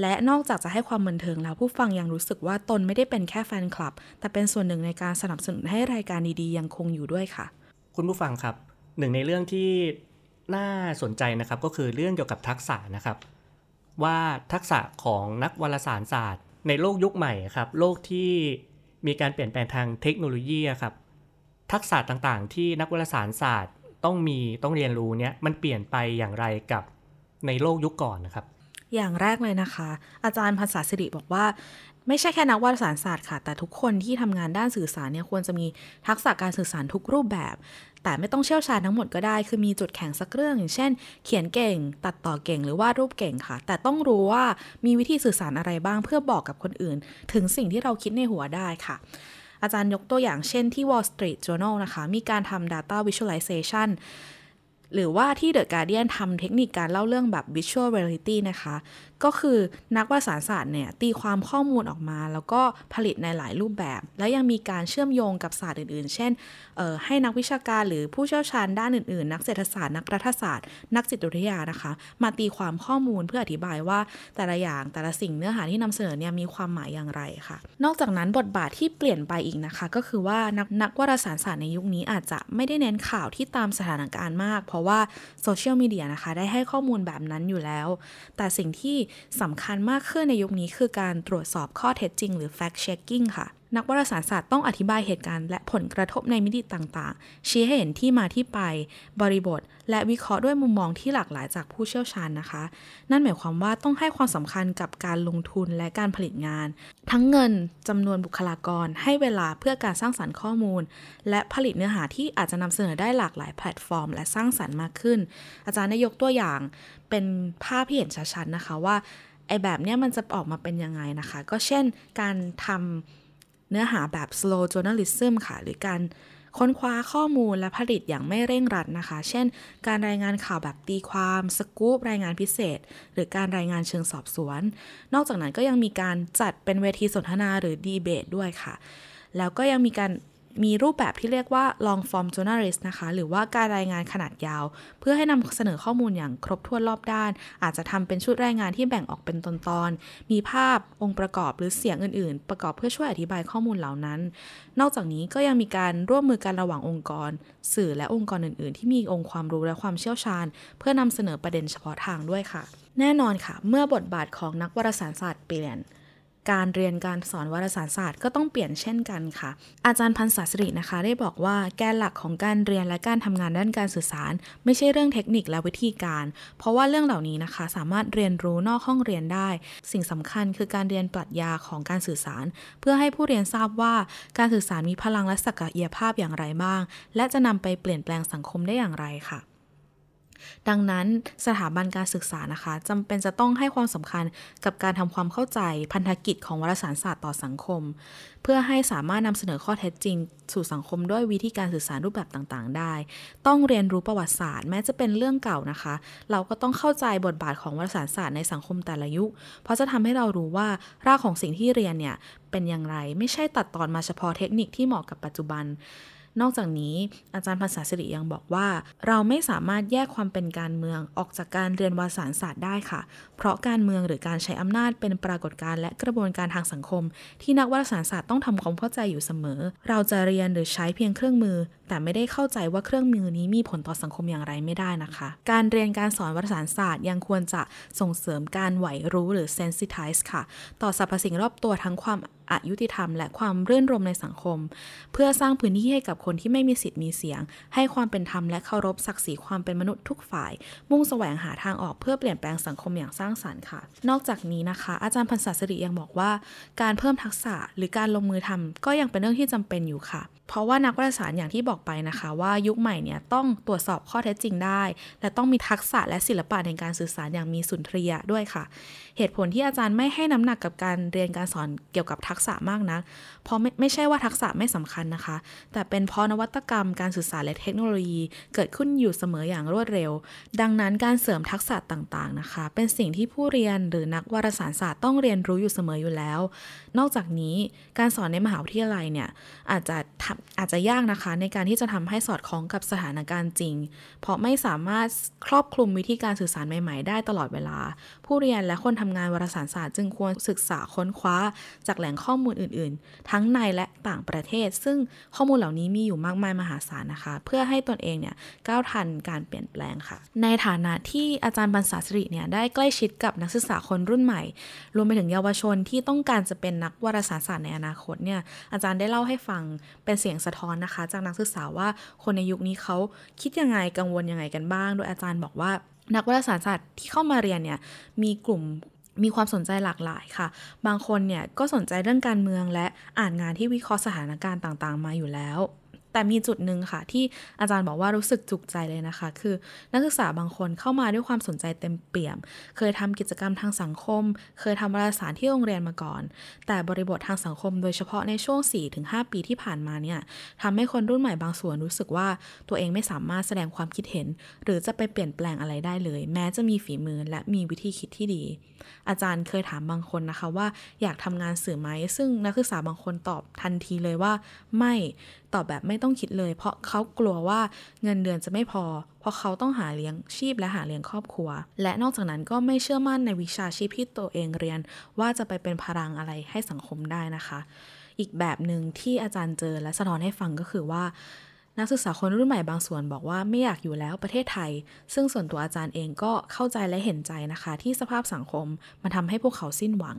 และนอกจากจะให้ความบันเทิงแล้วผู้ฟังยังรู้สึกว่าตนไม่ได้เป็นแค่แฟนคลับ แต่เป็นส่วนหนึ่งในการสนับสนุนให้รายการดีๆยังคงอยู่ด้วยค่ะ คุณผู้ฟังครับ หนึ่งในเรื่องที่น่าสนใจนะครับก็คือเรื่องเกี่ยวกับทักษะนะครับ ว่าทักษะของนักวารสารศาสตร์ ในโลกยุคใหม่ครับโลกที่มีการเปลี่ยนแปลงทางเทคโนโลยีครับทักษะต่างๆ ที่นักวารสารศาสตร์ต้องมีต้องเรียนรู้เนี่ยมันเปลี่ยนไปอย่างไรกับในโลกยุคก่อนนะครับ อย่างแรกเลยนะคะ อาจารย์ภาษาสิริบอกว่า ไม่ใช่แค่นักวารสารศาสตร์ค่ะ แต่ทุกคนที่ทำงานด้านสื่อสารเนี่ยควรจะมีทักษะการสื่อสารทุกรูปแบบ แต่ไม่ต้องเชี่ยวชาญทั้งหมดก็ได้ คือมีจุดแข็งสักเรื่องอย่างเช่น เขียนเก่ง ตัดต่อเก่งหรือวาดรูปเก่งค่ะ แต่ต้องรู้ว่ามีวิธีสื่อสารอะไรบ้างเพื่อบอกกับคนอื่น ถึงสิ่งที่เราคิดในหัวได้ค่ะอาจารย์ยกตัวอย่างเช่นที่ Wall Street Journal นะคะ มีการทำ data visualization หรือว่าที่ The Guardian ทำเทคนิคการเล่าเรื่องแบบ Visual Reality นะคะก็คือนักวารสารศาสตร์เนี่ยตีความข้อมูลออกมา แล้วก็ผลิตในหลายรูปแบบ และยังมีการเชื่อมโยงกับศาสตร์อื่น ๆ เช่นให้นักวิชาการหรือผู้เชี่ยวชาญด้านอื่น ๆ นักเศรษฐศาสตร์ นักรัฐศาสตร์ นักจิตวิทยานะคะ มาตีความข้อมูลเพื่ออธิบายว่าแต่ละอย่างแต่ละสิ่งเนื้อหาที่นำเสนอเนี่ยมีความหมายอย่างไรค่ะ นอกจากนั้นบทบาทที่เปลี่ยนไปอีกนะคะ ก็คือว่านักนักวารสารศาสตร์ในยุคนี้อาจจะไม่ได้เน้นข่าวที่ตามสถานการณ์มาก เพราะว่าโซเชียลมีเดียนะคะได้ให้ข้อมูลแบบนั้นอยู่แล้ว แต่สิ่งที่สำคัญมากขึ้นในยุคนี้คือการตรวจสอบข้อเท็จจริงหรือ fact checking ค่ะ นักวารสารศาสตร์ต้องอธิบายเหตุการณ์และผลกระทบในมิติต่างๆ ชี้ให้เห็นที่มาที่ไป บริบท และวิเคราะห์ด้วยมุมมองที่หลากหลายจากผู้เชี่ยวชาญนะคะ นั่นหมายความว่าต้องให้ความสำคัญกับการลงทุนและการผลิตงาน ทั้งเงินจำนวนบุคลากร ให้เวลาเพื่อการสร้างสรรค์ข้อมูล และผลิตเนื้อหาที่อาจจะนำเสนอได้หลากหลายแพลตฟอร์ม และสร้างสรรค์มากขึ้น อาจารย์ได้ยกตัวอย่างเป็นภาพที่เห็นชัดๆนะคะว่าไอแบบนี้มันจะออกมาเป็นยังไงนะคะ ก็เช่นการทำ เนื้อหาแบบ slow journalism ค่ะ หรือการค้นคว้าข้อมูลและผลิตอย่างไม่เร่งรัดนะคะ เช่น การรายงานข่าวแบบตีความ สกู๊ปรายงานพิเศษ หรือการรายงานเชิงสอบสวน นอกจากนั้นก็ยังมีการจัดเป็นเวทีสนทนาหรือดีเบตด้วยค่ะ แล้วก็ยังมีการ มีรูปแบบที่เรียกว่า long form journalist นะคะ หรือว่าการรายงานขนาดยาว เพื่อให้นำเสนอข้อมูลอย่างครบถ้วนรอบด้าน อาจจะทำเป็นชุดรายงานที่แบ่งออกเป็นตอนๆ มีภาพองค์ประกอบหรือเสียงอื่นๆ ประกอบเพื่อช่วยอธิบายข้อมูลเหล่านั้น นอกจากนี้ก็ยังมีการร่วมมือกันระหว่างองค์กร สื่อและองค์กรอื่นๆ ที่มีองค์ความรู้และความเชี่ยวชาญ เพื่อนำเสนอประเด็นเฉพาะทางด้วยค่ะ แน่นอนค่ะ เมื่อบทบาทของนักวารสารศาสตร์เปลี่ยน การเรียนการสอนวารสารศาสตร์ก็ต้องเปลี่ยนเช่นกันค่ะ อาจารย์พันศาสรินะคะ ได้บอกว่าแกนหลักของการเรียนและการทำงานด้านการสื่อสาร ไม่ใช่เรื่องเทคนิคและวิธีการ เพราะว่าเรื่องเหล่านี้นะคะ สามารถเรียนรู้นอกห้องเรียนได้ สิ่งสำคัญคือการเรียนปรัชญาของการสื่อสาร เพื่อให้ผู้เรียนทราบว่าการสื่อสารมีพลังและศักยภาพอย่างไรบ้าง และจะนำไปเปลี่ยนแปลงสังคมได้อย่างไรค่ะ ดังนั้นสถาบันการศึกษานะคะจำเป็นจะต้องให้ความสำคัญกับการทำความเข้าใจพันธกิจของวารสารศาสตร์ต่อสังคม เพื่อให้สามารถนำเสนอข้อเท็จจริง สู่สังคมด้วยวิธีการสื่อสารรูปแบบต่างๆ ได้ ต้องเรียนรู้ประวัติศาสตร์ แม้จะเป็นเรื่องเก่านะคะ เราก็ต้องเข้าใจบทบาทของวารสารศาสตร์ในสังคมแต่ละยุค เพราะจะทำให้เรารู้ว่ารากของสิ่งที่เรียนเนี่ยเป็นอย่างไร ไม่ใช่ตัดตอนมาเฉพาะเทคนิคที่เหมาะกับปัจจุบัน นอกจากนี้อาจารย์ภาษาสิริยังบอกว่า เราไม่สามารถแยกความเป็นการเมืองออกจากการเรียนวารสารศาสตร์ได้ค่ะ เพราะการเมืองหรือการใช้อำนาจเป็นปรากฏการณ์และกระบวนการทางสังคม ที่นักวารสารศาสตร์ต้องทำความเข้าใจอยู่เสมอ เราจะเรียนหรือใช้เพียงเครื่องมือ แต่ไม่ได้เข้าใจว่าเครื่องมือนี้มีผลต่อสังคมอย่างไรไม่ได้นะคะ การเรียนการสอนวารสารศาสตร์ยังควรจะส่งเสริมการไหวรู้หรือ sensitize ค่ะ ต่อสรรพสิ่งรอบตัวทั้งความอายุติธรรม และความเรื่นรมในสังคม เพื่อสร้างพื้นที่ให้กับคนที่ไม่มีสิทธิ์มีเสียง ให้ความเป็นธรรมและเคารพศักดิ์ศรีความเป็นมนุษย์ทุกฝ่าย มุ่งแสวงหาทางออกเพื่อเปลี่ยนแปลงสังคมอย่างสร้างสรรค์ค่ะ นอกจากนี้นะคะ อาจารย์พันศาสริยังบอกว่า การเพิ่มทักษะหรือการลงมือทำก็ยังเป็นเรื่องที่จำเป็นอยู่ค่ะ เพราะว่านักวิทยาศาสตร์อย่างที่บอกไปนะคะว่ายุคใหม่เนี่ยต้องตรวจสอบข้อเท็จจริงได้ และต้องมีทักษะและศิลปะในการสื่อสารอย่างมีสุนทรียะด้วยค่ะ เหตุผลที่อาจารย์ไม่ให้น้ำหนักกับการเรียนการสอนเกี่ยวกับทักษะมากนัก เพราะไม่ไม่ใช่ว่าทักษะไม่สำคัญนะคะ แต่เป็นเพราะนวัตกรรมการสื่อสารและเทคโนโลยี เกิดขึ้นอยู่เสมออย่างรวดเร็ว ดังนั้นการเสริมทักษะต่างๆนะคะ เป็นสิ่งที่ผู้เรียนหรือนักวารสารศาสตร์ต้องเรียนรู้อยู่เสมออยู่แล้ว นอกจากนี้การสอนในมหาวิทยาลัยเนี่ยอาจจะอาจจะยากนะคะในการที่จะทำให้สอดคล้องกับสถานการณ์จริง เพราะไม่สามารถครอบคลุมวิธีการสื่อสารใหม่ๆ ได้ตลอดเวลา ผู้เรียนและคนทำงานวารสารศาสตร์จึงควรศึกษาค้นคว้า จากแหล่งข้อมูลอื่นๆ ทั้งในและต่างประเทศ ซึ่งข้อมูลเหล่านี้มีอยู่มากมายมหาศาลนะคะ เพื่อให้ตนเองเนี่ยก้าวทันการเปลี่ยนแปลงค่ะ ในฐานะที่อาจารย์บรรษาสิริเนี่ยได้ใกล้ชิดกับนักศึกษาคนรุ่นใหม่ รวมไปถึงเยาวชนที่ต้องการจะเป็นนักวารสารศาสตร์ในอนาคตเนี่ยอาจารย์ได้เล่าให้ฟังเป็นเสียงสะท้อนนะคะ จากนักศึกษาว่าคนในยุคนี้เขาคิดยังไงกังวลยังไงกันบ้าง โดยอาจารย์บอกว่า นักวิทยาศาสตร์ที่เข้ามาเรียนเนี่ยมีกลุ่มมีความสนใจหลากหลายค่ะ บางคนเนี่ยก็สนใจเรื่องการเมืองและอ่านงานที่วิเคราะห์สถานการณ์ต่างๆ มาอยู่แล้ว แต่มีจุดหนึ่งค่ะ ที่อาจารย์บอกว่ารู้สึกจุกใจเลยนะคะ คือนักศึกษาบางคนเข้ามาด้วยความสนใจเต็มเปี่ยม เคยทำกิจกรรมทางสังคม เคยทำวารสารที่โรงเรียนมาก่อน แต่บริบททางสังคม โดยเฉพาะในช่วง 4-5 ปีที่ผ่านมาเนี่ยทำให้คนรุ่นใหม่บางส่วนรู้สึกว่าตัวเองไม่สามารถแสดงความคิดเห็น หรือจะไปเปลี่ยนแปลงอะไรได้เลย แม้จะมีฝีมือและมีวิธีคิดที่ดี อาจารย์เคยถามบางคนนะคะว่าอยากทำงานสื่อไหมซึ่งนักศึกษาบางคนตอบทันทีเลยว่า ไม่ตอบแบบไม่ต้องคิดเลย เพราะเขากลัวว่าเงินเดือนจะไม่พอ เพราะเขาต้องหาเลี้ยงชีพและหาเลี้ยงครอบครัว และนอกจากนั้นก็ไม่เชื่อมั่นในวิชาชีพที่ตัวเองเรียน ว่าจะไปเป็นพลังอะไรให้สังคมได้นะคะ อีกแบบหนึ่งที่อาจารย์เจอและสะท้อนให้ฟังก็คือว่า นักศึกษาคนรุ่นใหม่บางส่วนบอกว่าไม่อยากอยู่แล้วประเทศไทย ซึ่งส่วนตัวอาจารย์เองก็เข้าใจและเห็นใจนะคะ ที่สภาพสังคมมันทำให้พวกเขาสิ้นหวัง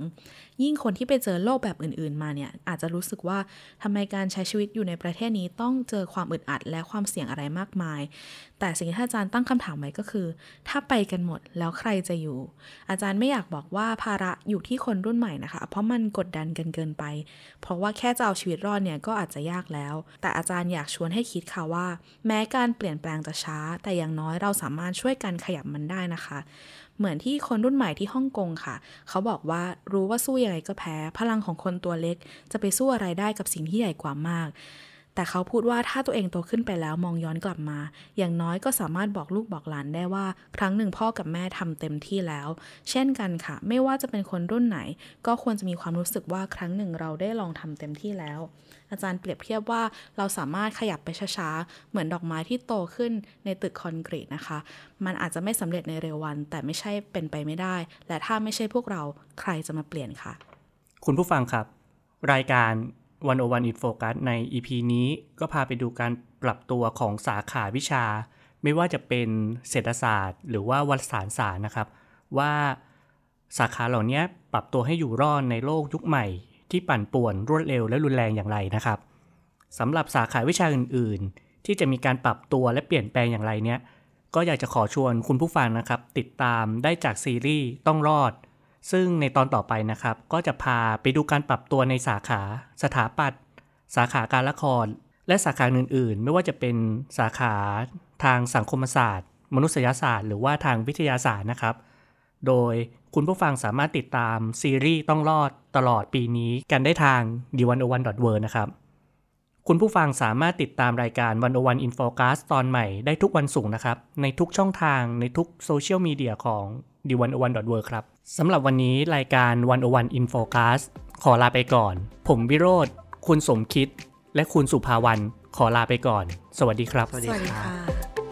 ยิ่งคนที่ไปเจอโลกแบบอื่นๆ มาเนี่ยอาจจะรู้สึกว่าทำไมการใช้ชีวิตอยู่ในประเทศนี้ต้องเจอความอึดอัดและความเสี่ยงอะไรมากมายแต่สิ่งที่อาจารย์ตั้งคำถามไว้ก็คือ ถ้าไปกันหมดแล้วใครจะอยู่ อาจารย์ไม่อยากบอกว่าภาระอยู่ที่คนรุ่นใหม่นะคะ เพราะมันกดดันกันเกินไป เพราะว่าแค่จะเอาชีวิตรอดเนี่ยก็อาจจะยากแล้ว แต่อาจารย์อยากชวนให้คิดค่ะว่า แม้การเปลี่ยนแปลงจะช้า แต่อย่างน้อยเราสามารถช่วยกันขยับมันได้นะคะเหมือนที่คนรุ่นใหม่ที่ฮ่องกงค่ะ เขาบอกว่ารู้ว่าสู้ยังไงก็แพ้ พลังของคนตัวเล็ก จะไปสู้อะไรได้กับสิ่งที่ใหญ่กว่ามาก แต่เขาพูดว่าถ้าตัวเองโตขึ้นไปแล้วมองย้อนกลับมา อย่างน้อยก็สามารถบอกลูกบอกหลานได้ว่า ครั้งหนึ่งพ่อกับแม่ทำเต็มที่แล้ว เช่นกันค่ะ ไม่ว่าจะเป็นคนรุ่นไหน ก็ควรจะมีความรู้สึกว่าครั้งหนึ่งเราได้ลองทำเต็มที่แล้ว อาจารย์เปรียบเทียบว่าเราสามารถขยับไปช้าๆเหมือนดอกไม้ที่โตขึ้นในตึกคอนกรีตนะคะ มันอาจจะไม่สำเร็จในเร็ววัน แต่ไม่ใช่เป็นไปไม่ได้ และถ้าไม่ใช่พวกเราใครจะมาเปลี่ยนค่ะ คุณผู้ฟังครับ รายการ 101 in Focus ใน EP นี้ก็พาไปดูการปรับตัวของสาขาวิชา ไม่ว่าจะเป็นเศรษฐศาสตร์ หรือว่าวารสารศาสตร์นะครับ ว่าสาขาเหล่านี้ปรับตัวให้อยู่รอดในโลกยุคใหม่ ที่ปั่นป่วนรวดเร็วและรุนแรงอย่างไรนะครับสำหรับสาขาวิชาอื่น ๆ ที่จะมีการปรับตัวและเปลี่ยนแปลงอย่างไรเนี่ยก็อยากจะขอชวนคุณผู้ฟังนะครับ ติดตามได้จากซีรีส์ต้องรอด ซึ่งในตอนต่อไปนะครับ ก็จะพาไปดูการปรับตัวในสาขา สถาปัตย์สาขาการละคร และสาขาอื่นๆ ไม่ว่าจะเป็นสาขาทางสังคมศาสตร์ มนุษยศาสตร์ หรือว่าทางวิทยาศาสตร์นะครับ โดยคุณผู้ฟังสามารถติดตามซีรีส์ต้องรอดตลอดปีนี้กันได้ทาง d 1 0 1 w o r l d นะครับคุณผู้ฟังสามารถติดตามรายการ101 in Focus ตอนใหม่ได้ทุกวันศุกร์นะครับ ในทุกช่องทางในทุกโซเชียลมีเดียของ d 1 0 1 w o r l d ครับ สำหรับวันนี้รายการ 101 in Focus ขอลาไปก่อน ผมวิโรธคุณสมคิด และคุณสุภาวันขอลาไปก่อน สวัสดีครับ สวัสดีค่ะ